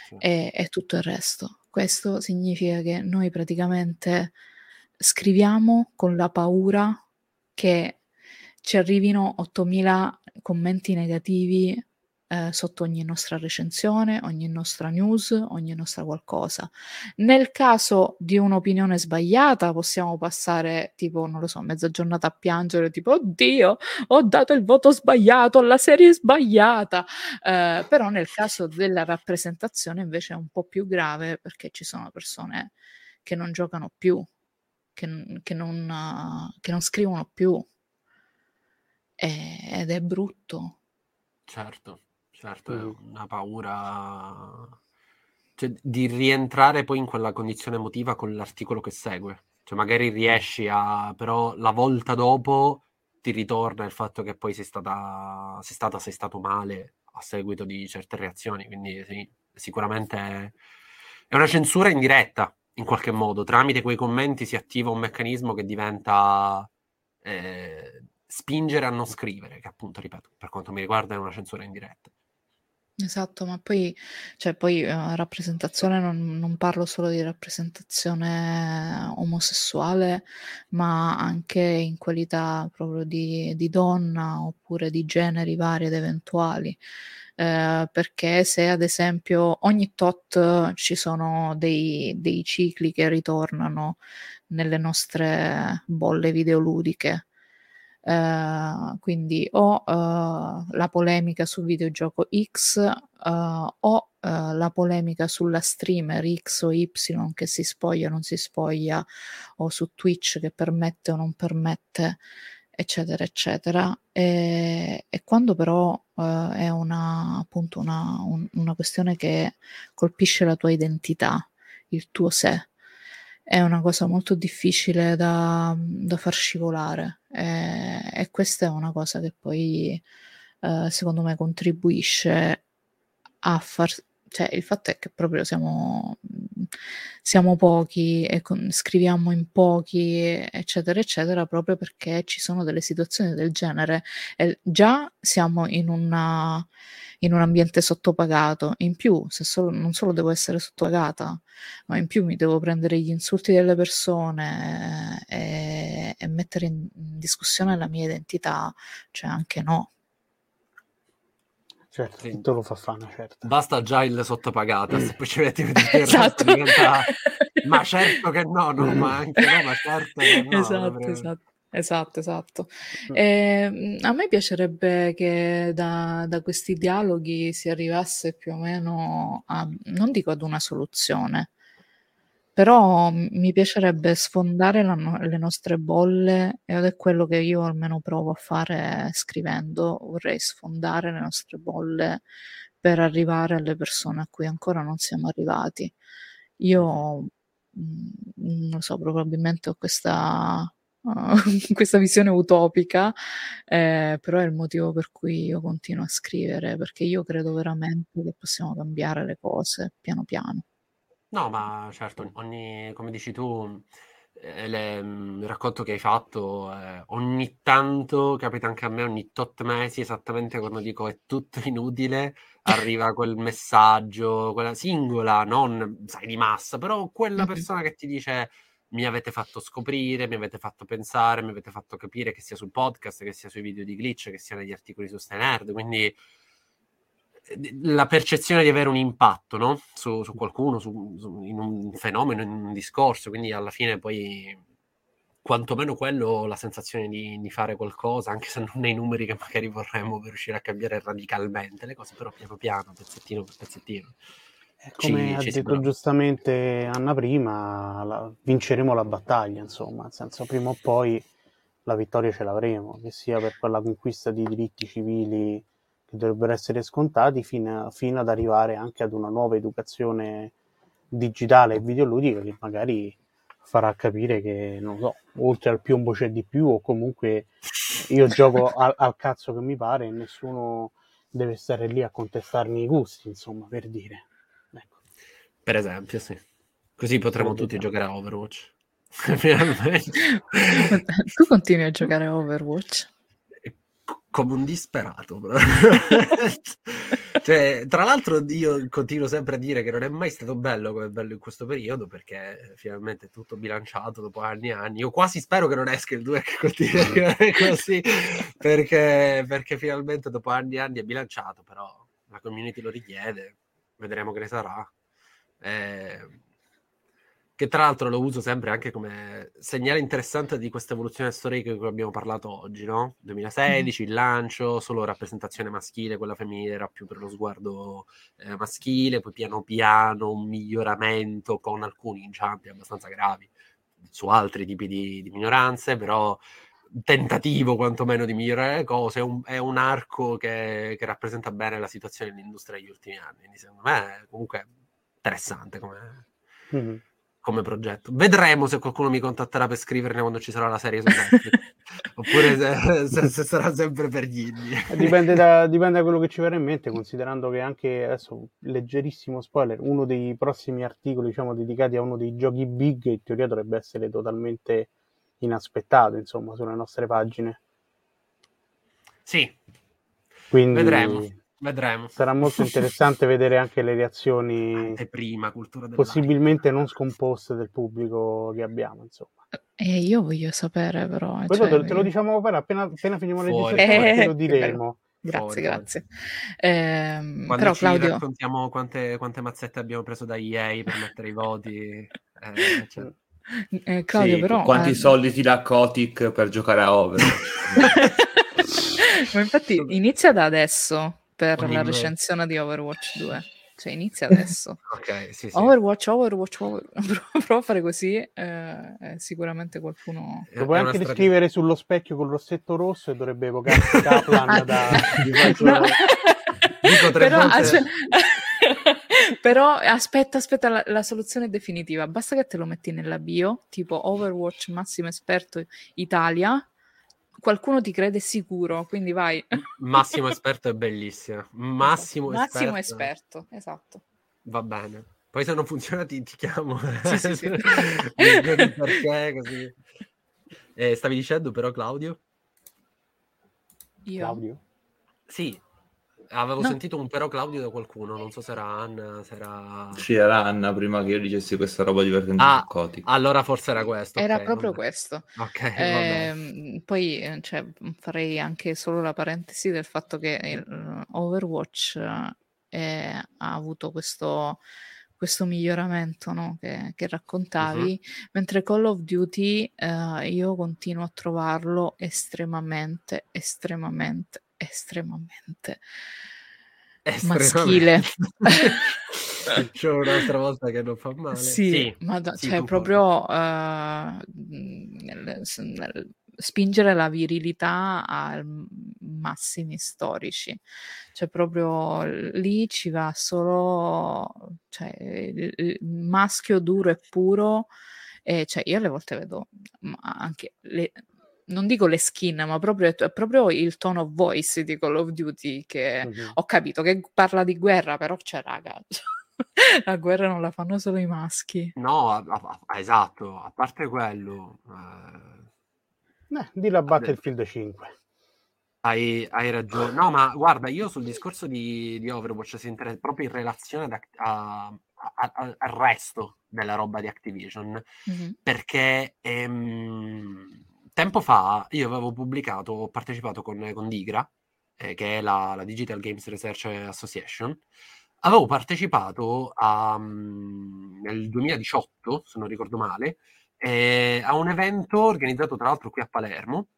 [SPEAKER 4] sì. e, e tutto il resto. Questo significa che noi praticamente scriviamo con la paura che ci arrivino 8000 commenti negativi eh, sotto ogni nostra recensione, ogni nostra news, ogni nostra qualcosa. Nel caso di un'opinione sbagliata possiamo passare tipo, non lo so, mezza giornata a piangere, tipo, oddio, ho dato il voto sbagliato alla serie sbagliata. Eh, però nel caso della rappresentazione invece è un po' più grave perché ci sono persone che non giocano più, che, che, non, uh, che non scrivono più. ed è brutto.
[SPEAKER 3] Certo. Certo, è una paura cioè, di rientrare poi in quella condizione emotiva con l'articolo che segue. Cioè, magari riesci a, però la volta dopo ti ritorna il fatto che poi sei stata, sei stata, sei stato male a seguito di certe reazioni. Quindi sì, sicuramente è una censura indiretta in qualche modo. Tramite quei commenti si attiva un meccanismo che diventa eh, spingere a non scrivere, che appunto, ripeto, per quanto mi riguarda è una censura indiretta.
[SPEAKER 4] Esatto, ma poi, cioè, poi uh, rappresentazione non, non, parlo solo di rappresentazione omosessuale, ma anche in qualità proprio di, di donna oppure di generi vari ed eventuali. Eh, perché se ad esempio ogni tot ci sono dei, dei cicli che ritornano nelle nostre bolle videoludiche, Uh, quindi o uh, la polemica sul videogioco X uh, o la polemica sulla streamer X o Y che si spoglia o non si spoglia o su Twitch che permette o non permette eccetera eccetera. E, e quando però è una appunto una, un, una questione che colpisce la tua identità il tuo sé è una cosa molto difficile da, da far scivolare e, e, questa è una cosa che poi eh, secondo me contribuisce a far cioè il fatto è che proprio siamo, siamo pochi e con, scriviamo in pochi eccetera eccetera proprio perché ci sono delle situazioni del genere e già siamo in una in un ambiente sottopagato. In più, solo, non solo devo essere sottopagata, ma in più mi devo prendere gli insulti delle persone e, e mettere in discussione la mia identità, cioè anche no.
[SPEAKER 1] Certo, sì. tutto lo fa fana, certo.
[SPEAKER 3] Basta già il sottopagata, se poi ci metti di esatto. diventa... ma certo che no, no, ma anche no, ma certo che no.
[SPEAKER 4] Esatto, esatto. Esatto, esatto. Eh, a me piacerebbe che da, da, questi dialoghi si arrivasse più o meno a, non dico ad una soluzione, però mi piacerebbe sfondare la, le nostre bolle ed è quello che io almeno provo a fare scrivendo, vorrei sfondare le nostre bolle per arrivare alle persone a cui ancora non siamo arrivati. Io non lo so, probabilmente ho questa uh, *laughs* questa visione utopica, eh, però è il motivo per cui io continuo a scrivere, perché io credo veramente che possiamo cambiare le cose piano piano.
[SPEAKER 3] No, ma certo, ogni, come dici tu, eh, le, il racconto che hai fatto, eh, ogni tanto, capita anche a me, ogni tot mesi, esattamente quando dico è tutto *laughs* inutile, arriva quel messaggio, quella singola, non sai di massa, però quella persona che ti dice mi avete fatto scoprire, mi avete fatto pensare, mi avete fatto capire che sia sul podcast, che sia sui video di glitch, che sia negli articoli su Stay quindi eh, la percezione di avere un impatto no? su, su, qualcuno, su, su, in un fenomeno, in un discorso, quindi alla fine poi quantomeno quello, la sensazione di, di, fare qualcosa, anche se non nei numeri che magari vorremmo per riuscire a cambiare radicalmente le cose, però piano piano, pezzettino per pezzettino.
[SPEAKER 1] Come ci, ha ci detto giustamente Anna prima, la, vinceremo la battaglia, insomma, nel senso prima o poi la vittoria ce l'avremo, che sia per quella conquista di diritti civili che dovrebbero essere scontati, fino, fino ad arrivare anche ad una nuova educazione digitale e videoludica che magari farà capire che, non so, oltre al piombo c'è di più o comunque io gioco *laughs* al, al cazzo che mi pare e nessuno deve stare lì a contestarmi i gusti, insomma, per dire.
[SPEAKER 3] Per esempio, sì. Così potremo tutti giocare a Overwatch. *laughs* *laughs*
[SPEAKER 4] tu continui a giocare a Overwatch?
[SPEAKER 3] Come un disperato. *laughs* cioè, tra l'altro io continuo sempre a dire che non è mai stato bello come bello in questo periodo perché finalmente è tutto bilanciato dopo anni e anni. Io quasi spero che non esca il 2 che continui così perché, perché finalmente dopo anni e anni è bilanciato, però la community lo richiede, vedremo che ne sarà. Eh, che tra l'altro lo uso sempre anche come segnale interessante di questa evoluzione storica di cui abbiamo parlato oggi, no? 2016, mm. il lancio, solo rappresentazione maschile, quella femminile era più per lo sguardo eh, maschile, poi piano piano un miglioramento con alcuni inciampi abbastanza gravi su altri tipi di, di minoranze, però tentativo quantomeno di migliorare le cose, è un, è un arco che, che, rappresenta bene la situazione dell'industria negli ultimi anni, quindi secondo me è comunque interessante come... Mm-hmm come progetto. Vedremo se qualcuno mi contatterà per scriverne quando ci sarà la serie su Netflix, *laughs* oppure se, se, se, sarà sempre per gli indie.
[SPEAKER 1] Eh, dipende da, dipende da, quello che ci verrà in mente, considerando che anche adesso, leggerissimo spoiler, uno dei prossimi articoli diciamo, dedicati a uno dei giochi big in teoria dovrebbe essere totalmente inaspettato, insomma, sulle nostre pagine.
[SPEAKER 3] Sì, Quindi... vedremo Vedremo.
[SPEAKER 1] Sarà molto *laughs* interessante vedere anche le reazioni
[SPEAKER 3] prima, cultura
[SPEAKER 1] possibilmente non scomposte del pubblico che abbiamo, insomma.
[SPEAKER 4] E io voglio sapere però.
[SPEAKER 1] Quello cioè, te, lo diciamo appena, appena finiamo le registrazioni, eh, te lo diremo.
[SPEAKER 4] Grazie, fuori, grazie. Eh,
[SPEAKER 3] Quando però, Claudio... raccontiamo quante, quante, mazzette abbiamo preso da EA per mettere i voti. Eh, cioè...
[SPEAKER 5] eh, Claudio, sì, però... Quanti eh... soldi ti dà Kotick per giocare a Overwatch? *laughs*
[SPEAKER 4] Ma infatti inizia da adesso per Ogni la recensione di Overwatch 2. Cioè, inizia *laughs* adesso.
[SPEAKER 3] ok, sì, sì.
[SPEAKER 4] Overwatch, Overwatch, Overwatch. *laughs* Prova a fare così, eh, sicuramente qualcuno...
[SPEAKER 1] Lo puoi anche descrivere sullo specchio con il rossetto rosso e dovrebbe evocarsi *laughs* Kaplan da... no.
[SPEAKER 4] Dico tre Però, volte... Cioè... Però aspetta, aspetta la, la, soluzione definitiva. Basta che te lo metti nella bio, tipo Overwatch massimo esperto Italia, qualcuno ti crede sicuro, quindi vai.
[SPEAKER 3] Massimo esperto è bellissima. *laughs* Massimo,
[SPEAKER 4] esatto. Massimo esperto. esperto, esatto.
[SPEAKER 3] Va bene. Poi se non funziona ti, ti chiamo.
[SPEAKER 4] Sì, sì, sì. *laughs*
[SPEAKER 3] perché, così. Eh, stavi dicendo però Claudio?
[SPEAKER 4] Io?
[SPEAKER 1] Claudio?
[SPEAKER 3] Sì, Avevo no. sentito un però Claudio da qualcuno, non so se era Anna, se era...
[SPEAKER 5] Sì, era Anna prima che io dicessi questa roba divertente
[SPEAKER 3] ah, Coti. Allora forse era questo.
[SPEAKER 4] Era
[SPEAKER 3] okay,
[SPEAKER 4] proprio
[SPEAKER 3] vabbè.
[SPEAKER 4] questo.
[SPEAKER 3] Ok,
[SPEAKER 4] eh, Poi eh, cioè, farei anche solo la parentesi del fatto che il Overwatch eh, ha avuto questo questo miglioramento no? che, che, raccontavi, uh-huh. mentre Call of Duty eh, io continuo a trovarlo estremamente, estremamente, estremamente, maschile. *laughs*
[SPEAKER 3] C'è un'altra volta che non fa male.
[SPEAKER 4] Sì, sì ma da, sì, cioè proprio uh, nel, nel, spingere la virilità a massimi storici. Cioè proprio lì ci va solo cioè, il maschio duro e puro. E cioè, io alle volte vedo anche le, non dico le skin, ma proprio, è proprio il tone of voice di Call of Duty che uh-huh. ho capito che parla di guerra, però c'è raga. *laughs* la guerra non la fanno solo i maschi.
[SPEAKER 3] No, a, a, esatto, a parte quello.
[SPEAKER 1] Eh, eh di la Battlefield 5.
[SPEAKER 3] Hai, hai, ragione. No, ma guarda, io sul discorso di, di Overwatch si interessa proprio in relazione a, a, al resto della roba di Activision, mm-hmm. perché ehm, tempo fa io avevo pubblicato, ho partecipato con, con Digra, eh, che è la, la, Digital Games Research Association, avevo partecipato a, um, nel 2018, se non ricordo male, eh, a un evento organizzato tra l'altro qui a Palermo,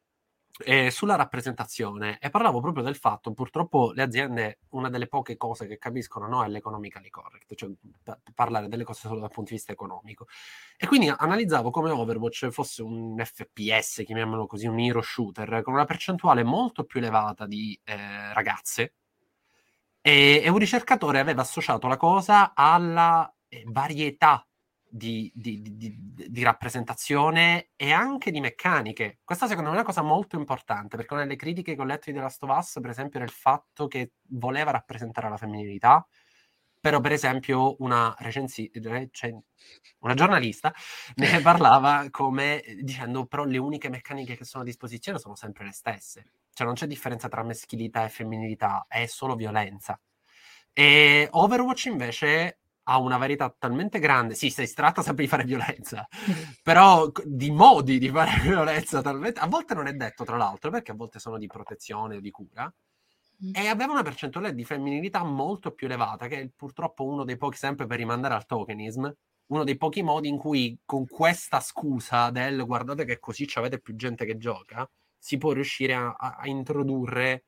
[SPEAKER 3] eh, sulla rappresentazione e parlavo proprio del fatto, purtroppo le aziende, una delle poche cose che capiscono no, è l'economically correct, cioè p- parlare delle cose solo dal punto di vista economico. E quindi analizzavo come Overwatch fosse un FPS, chiamiamolo così, un hero shooter, con una percentuale molto più elevata di eh, ragazze e, e, un ricercatore aveva associato la cosa alla eh, varietà di, di, di, di, rappresentazione e anche di meccaniche. Questa secondo me è una cosa molto importante, perché una delle critiche che ho letto di The Last of Us, per esempio, era il fatto che voleva rappresentare la femminilità, però per esempio una, recensi- recen- una giornalista *laughs* ne parlava come dicendo però le uniche meccaniche che sono a disposizione sono sempre le stesse, cioè non c'è differenza tra maschilità e femminilità, è solo violenza. E Overwatch invece ha una varietà talmente grande, sì, si tratta sempre di fare violenza, *laughs* però di modi di fare *laughs* violenza talmente... A volte non è detto, tra l'altro, perché a volte sono di protezione o di cura, mm. e aveva una percentuale di femminilità molto più elevata, che è purtroppo uno dei pochi, sempre per rimandare al tokenism, uno dei pochi modi in cui con questa scusa del guardate che così avete più gente che gioca, si può riuscire a, a introdurre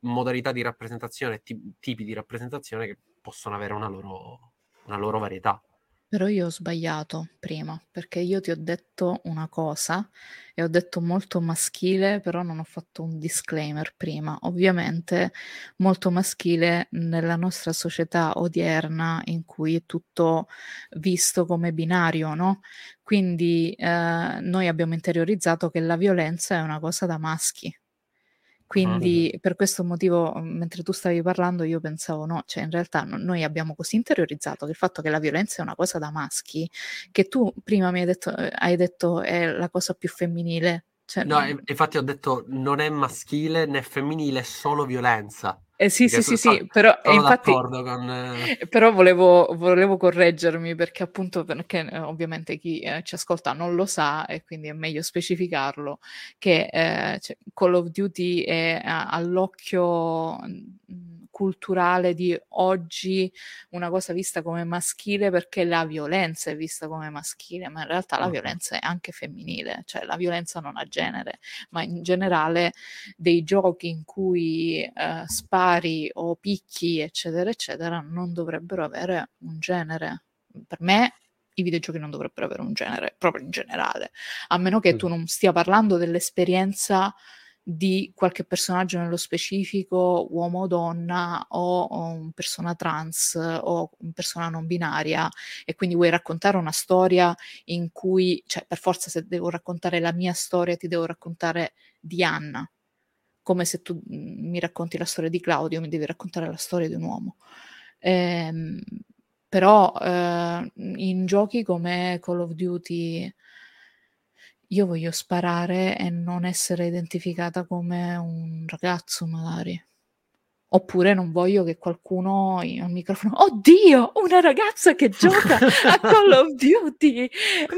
[SPEAKER 3] modalità di rappresentazione, t- tipi di rappresentazione che possono avere una loro, una loro varietà.
[SPEAKER 4] Però io ho sbagliato prima, perché io ti ho detto una cosa e ho detto molto maschile, però non ho fatto un disclaimer prima. Ovviamente molto maschile nella nostra società odierna in cui è tutto visto come binario, no? Quindi eh, noi abbiamo interiorizzato che la violenza è una cosa da maschi quindi per questo motivo, mhmm, mentre tu stavi parlando, io pensavo, no, cioè in realtà no, noi abbiamo così interiorizzato che il fatto che la violenza è una cosa da maschi, che tu prima mi hai detto, eh, hai detto è la cosa più femminile. Cioè,
[SPEAKER 3] no, infatti ho detto non è maschile né femminile, è solo violenza.
[SPEAKER 4] Eh, sì, sì, sì, sì, però, infatti, con... Eh, però volevo, volevo, correggermi perché appunto perché eh, ovviamente chi eh, ci ascolta non lo sa e quindi è meglio specificarlo che eh, cioè, Call of Duty è all'occhio culturale di oggi una cosa vista come maschile perché la violenza è vista come maschile, ma in realtà la violenza è anche femminile, cioè la violenza non ha genere, ma in generale dei giochi in cui eh, spari o picchi, eccetera, eccetera, non dovrebbero avere un genere. Per me i videogiochi non dovrebbero avere un genere, proprio in generale, a meno che tu non stia parlando dell'esperienza di qualche personaggio nello specifico, uomo o donna, o, o persona trans o persona non binaria, e quindi vuoi raccontare una storia in cui, cioè per forza se devo raccontare la mia storia, ti devo raccontare di Anna, come se tu mhmm, mi racconti la storia di Claudio, mi devi raccontare la storia di un uomo. Ehm, però eh, in giochi come Call of Duty io voglio sparare e non essere identificata come un ragazzo, magari. Oppure non voglio che qualcuno al microfono, oddio, una ragazza che gioca a Call of Duty,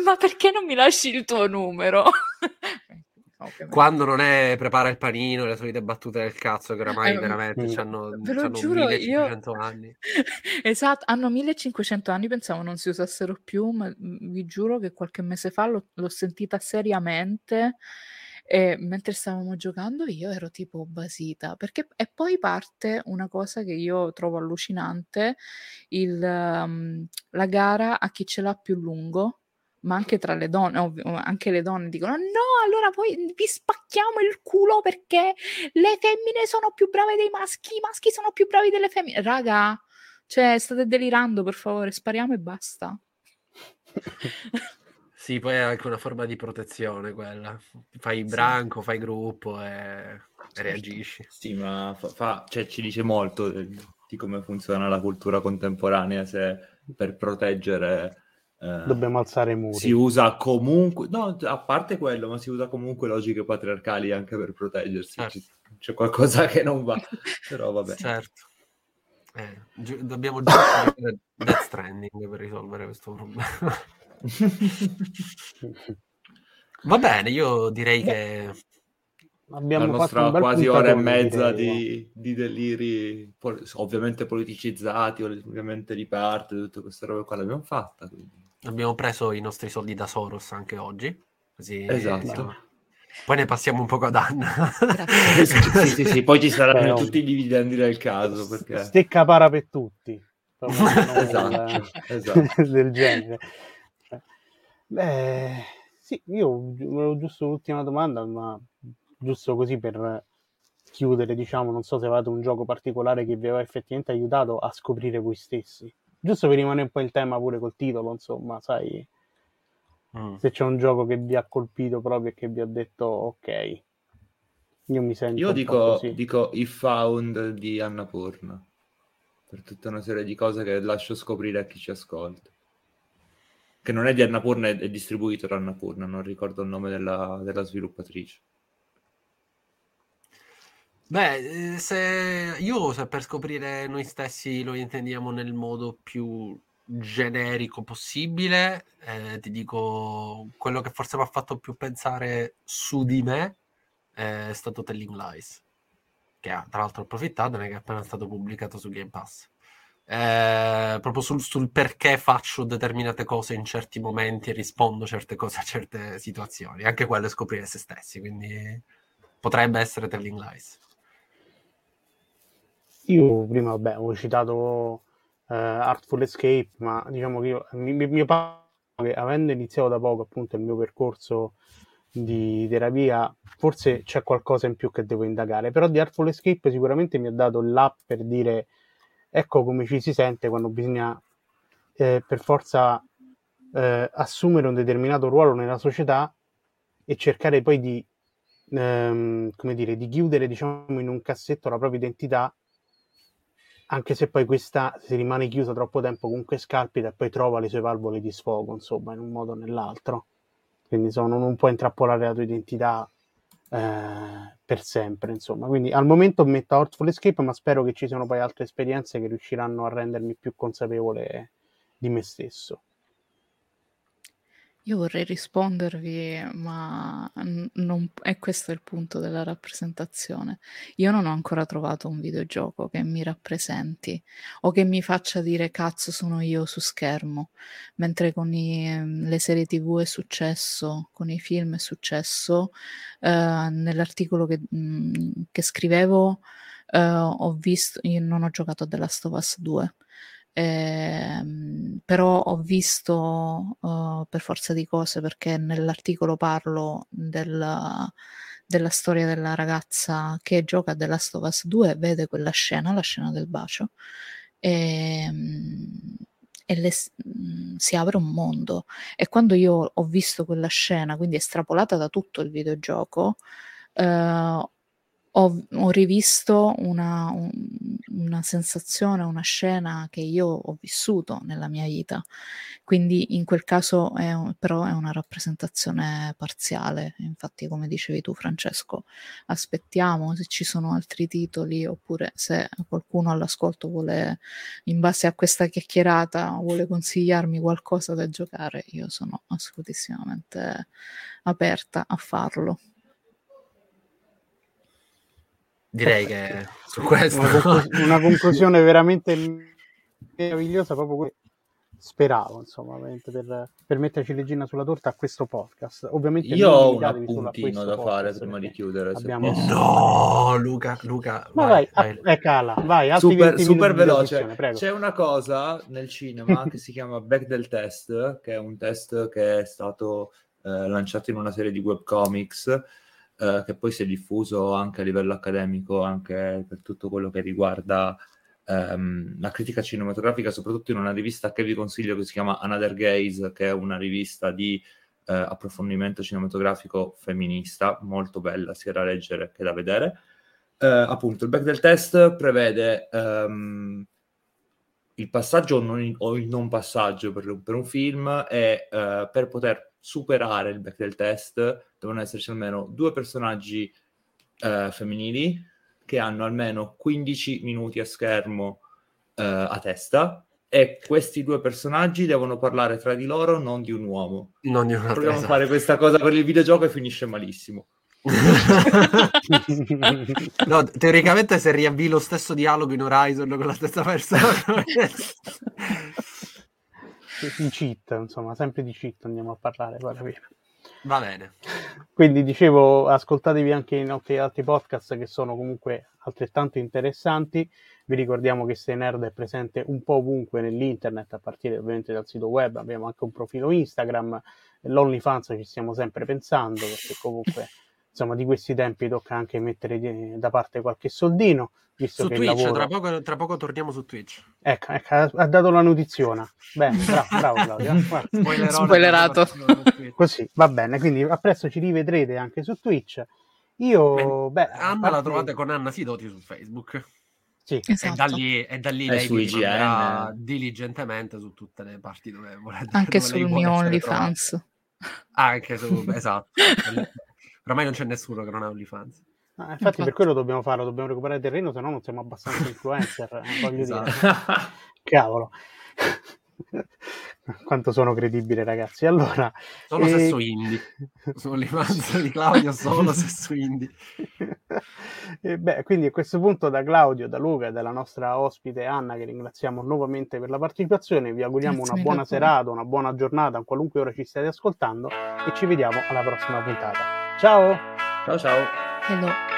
[SPEAKER 4] ma perché non mi lasci il tuo numero? *laughs*
[SPEAKER 3] Ovviamente. Quando non è prepara il panino, le solite battute del cazzo che oramai eh, veramente mm. *laughs* hanno, hanno giuro, 1500 io... anni.
[SPEAKER 4] esatto, hanno 1500 anni, pensavo non si usassero più, ma vi giuro che qualche mese fa l'ho, l'ho sentita seriamente e mentre stavamo giocando io ero tipo basita perché e poi parte una cosa che io trovo allucinante il, um, la gara a chi ce l'ha più lungo ma anche tra le donne, ovvio, anche le donne dicono no, allora poi vi spacchiamo il culo perché le femmine sono più brave dei maschi, i maschi sono più bravi delle femmine. Raga, cioè state delirando, per favore, spariamo e basta. *laughs*
[SPEAKER 3] sì, poi è anche una forma di protezione quella. Fai branco, fai gruppo e, certo. reagisci.
[SPEAKER 5] Sì, ma fa, fa, cioè, ci dice molto di come funziona la cultura contemporanea se per proteggere
[SPEAKER 1] eh, Dobbiamo alzare i muri.
[SPEAKER 5] Si usa comunque, no, a parte quello, ma si usa comunque logiche patriarcali anche per proteggersi. Certo. C'è qualcosa che non va, *laughs* però vabbè.
[SPEAKER 3] Certo. Eh, gi- dobbiamo giocare Death Stranding per risolvere questo problema. *laughs* va bene, io direi che
[SPEAKER 5] Abbiamo la nostra quasi ora e mezza di, di, deliri, ovviamente politicizzati, ovviamente di parte, tutte queste robe qua l'abbiamo fatta. Quindi.
[SPEAKER 3] Abbiamo preso i nostri soldi da Soros anche oggi. Così,
[SPEAKER 5] esatto.
[SPEAKER 3] Poi ne passiamo un po' ad Anna. *laughs*
[SPEAKER 5] sì, sì, sì, poi ci saranno Beh, tutti i dividendi del caso. Perché...
[SPEAKER 1] Stecca para per tutti. *laughs* esatto, esatto. *laughs* del genere. Beh, sì, io volevo giusto l'ultima domanda, ma giusto così per chiudere, diciamo, non so se avete un gioco particolare che vi aveva effettivamente aiutato a scoprire voi stessi giusto per rimanere un po' in tema pure col titolo, insomma, sai, mm. se c'è un gioco che vi ha colpito proprio e che vi ha detto ok, io mi sento...
[SPEAKER 5] Io dico, dico I Found di Annapurna, per tutta una serie di cose che lascio scoprire a chi ci ascolta. Che non è di Annapurna, è, è distribuito da Annapurna, non ricordo il nome della, della sviluppatrice.
[SPEAKER 3] Beh, eh, se io se per scoprire noi stessi lo intendiamo nel modo più generico possibile, eh, ti dico quello che forse mi ha fatto più pensare su di me è stato Telling Lies, che ha tra l'altro approfittato che è appena stato pubblicato su Game Pass. Eh, proprio sul, sul, perché faccio determinate cose in certi momenti e rispondo certe cose a certe situazioni, anche quello è scoprire se stessi, quindi potrebbe essere Telling Lies.
[SPEAKER 1] Io prima, vabbè, ho citato uh, Artful Escape, ma diciamo che io, mio, mio padre, avendo iniziato da poco appunto il mio percorso di terapia, forse c'è qualcosa in più che devo indagare, però di Artful Escape sicuramente mi ha dato l'app per dire ecco come ci si sente quando bisogna eh, per forza eh, assumere un determinato ruolo nella società e cercare poi di, ehm, come dire, di chiudere diciamo, in un cassetto la propria identità anche se poi questa se rimane chiusa troppo tempo comunque scalpita e poi trova le sue valvole di sfogo, insomma, in un modo o nell'altro. Quindi insomma, non può intrappolare la tua identità eh, per sempre, insomma. Quindi al momento metto Artful Escape, ma spero che ci siano poi altre esperienze che riusciranno a rendermi più consapevole di me stesso.
[SPEAKER 4] Io vorrei rispondervi, ma non è questo il punto della rappresentazione. Io non ho ancora trovato un videogioco che mi rappresenti o che mi faccia dire cazzo sono io su schermo, mentre con i, ehm, le serie TV è successo, con i film è successo. Eh, nell'articolo che, mh, mm, che scrivevo eh, ho visto, io non ho giocato a The Last of Us 2 eh, però ho visto uh, per forza di cose perché nell'articolo parlo del, della storia della ragazza che gioca a The Last of Us 2 vede quella scena, la scena del bacio e, ehm, e le, mm, si apre un mondo. E quando io ho visto quella scena quindi estrapolata da tutto il videogioco uh, ho, ho rivisto una, un, una sensazione, una scena che io ho vissuto nella mia vita. Quindi in quel caso è un, però è una rappresentazione parziale. Infatti, come dicevi tu, Francesco, aspettiamo se ci sono altri titoli oppure se qualcuno all'ascolto vuole, in base a questa chiacchierata, vuole consigliarmi qualcosa da giocare, io sono assolutissimamente aperta a farlo.
[SPEAKER 3] Direi *laughs* che su questo...
[SPEAKER 1] Una, conclus- una conclusione veramente meravigliosa, proprio que- speravo, insomma, per, per metterci leggina sulla torta a questo podcast. Ovviamente
[SPEAKER 5] io ho un appuntino da fare prima di chiudere.
[SPEAKER 3] Abbiamo... No, Luca, Luca.
[SPEAKER 1] Ma vai, vai, vai. Eh, cala, vai,
[SPEAKER 5] super, super veloce. C'è una cosa nel cinema *laughs* che si chiama Back del Test, che è un test che è stato eh, lanciato in una serie di webcomics eh, che poi si è diffuso anche a livello accademico, anche per tutto quello che riguarda ehm, la critica cinematografica, soprattutto in una rivista che vi consiglio che si chiama Another Gaze, che è una rivista di eh, approfondimento cinematografico femminista, molto bella sia da leggere che da vedere. Eh, appunto, il back del test prevede ehm, il passaggio o, non, o, il non passaggio per, per un film e eh, per poter superare il back del test devono esserci almeno due personaggi eh, femminili che hanno almeno 15 minuti a schermo eh, a testa e questi due personaggi devono parlare tra di loro, non di un uomo.
[SPEAKER 3] Non di una
[SPEAKER 5] Proviamo a fare questa cosa con il videogioco e finisce malissimo. *laughs*
[SPEAKER 3] no, teoricamente se riavvii lo stesso dialogo in Horizon con la stessa persona *laughs*
[SPEAKER 1] di cheat, insomma, sempre di cheat andiamo a parlare, vale bene.
[SPEAKER 3] Va bene.
[SPEAKER 1] Quindi dicevo, ascoltatevi anche i nostri altri podcast che sono comunque altrettanto interessanti. Vi ricordiamo che Stay Nerd è presente un po' ovunque nell'internet, a partire ovviamente dal sito web, abbiamo anche un profilo Instagram, l'OnlyFans ci stiamo sempre pensando, perché comunque insomma di questi tempi tocca anche mettere da parte qualche soldino. Visto
[SPEAKER 3] su
[SPEAKER 1] che
[SPEAKER 3] Twitch,
[SPEAKER 1] lavoro...
[SPEAKER 3] tra, poco, tra, poco, torniamo su Twitch.
[SPEAKER 1] Ecco, ecco ha dato la notiziona. Bene, bravo, bravo Claudia. *laughs*
[SPEAKER 4] Spoilerato.
[SPEAKER 1] Così, va bene, quindi a presto ci rivedrete anche su Twitch. Io, beh,
[SPEAKER 3] Anna parte... la trovate con Anna Sidoti su Facebook.
[SPEAKER 1] Sì,
[SPEAKER 3] esatto. e da lì, e da lì lei vi diligentemente su tutte le parti dove volete.
[SPEAKER 4] Anche sul mio OnlyFans.
[SPEAKER 3] Anche su, esatto. *laughs* Ormai non c'è nessuno che non ha OnlyFans.
[SPEAKER 1] Ah, infatti, infatti, per quello dobbiamo farlo, dobbiamo recuperare terreno, se no non siamo abbastanza *laughs* influencer. Eh, voglio esatto. dire. *laughs* Cavolo. *laughs* Quanto sono credibile, ragazzi. Allora,
[SPEAKER 3] solo eh... se su indie. Sull'Imanza di Claudio, solo se su indie.
[SPEAKER 1] e beh, quindi a questo punto, da Claudio, da Luca e dalla nostra ospite Anna, che ringraziamo nuovamente per la partecipazione, vi auguriamo Grazie una buona serata, una buona giornata, a qualunque ora ci stiate ascoltando, e ci vediamo alla prossima puntata. Ciao!
[SPEAKER 2] Ciao ciao!
[SPEAKER 4] Hello.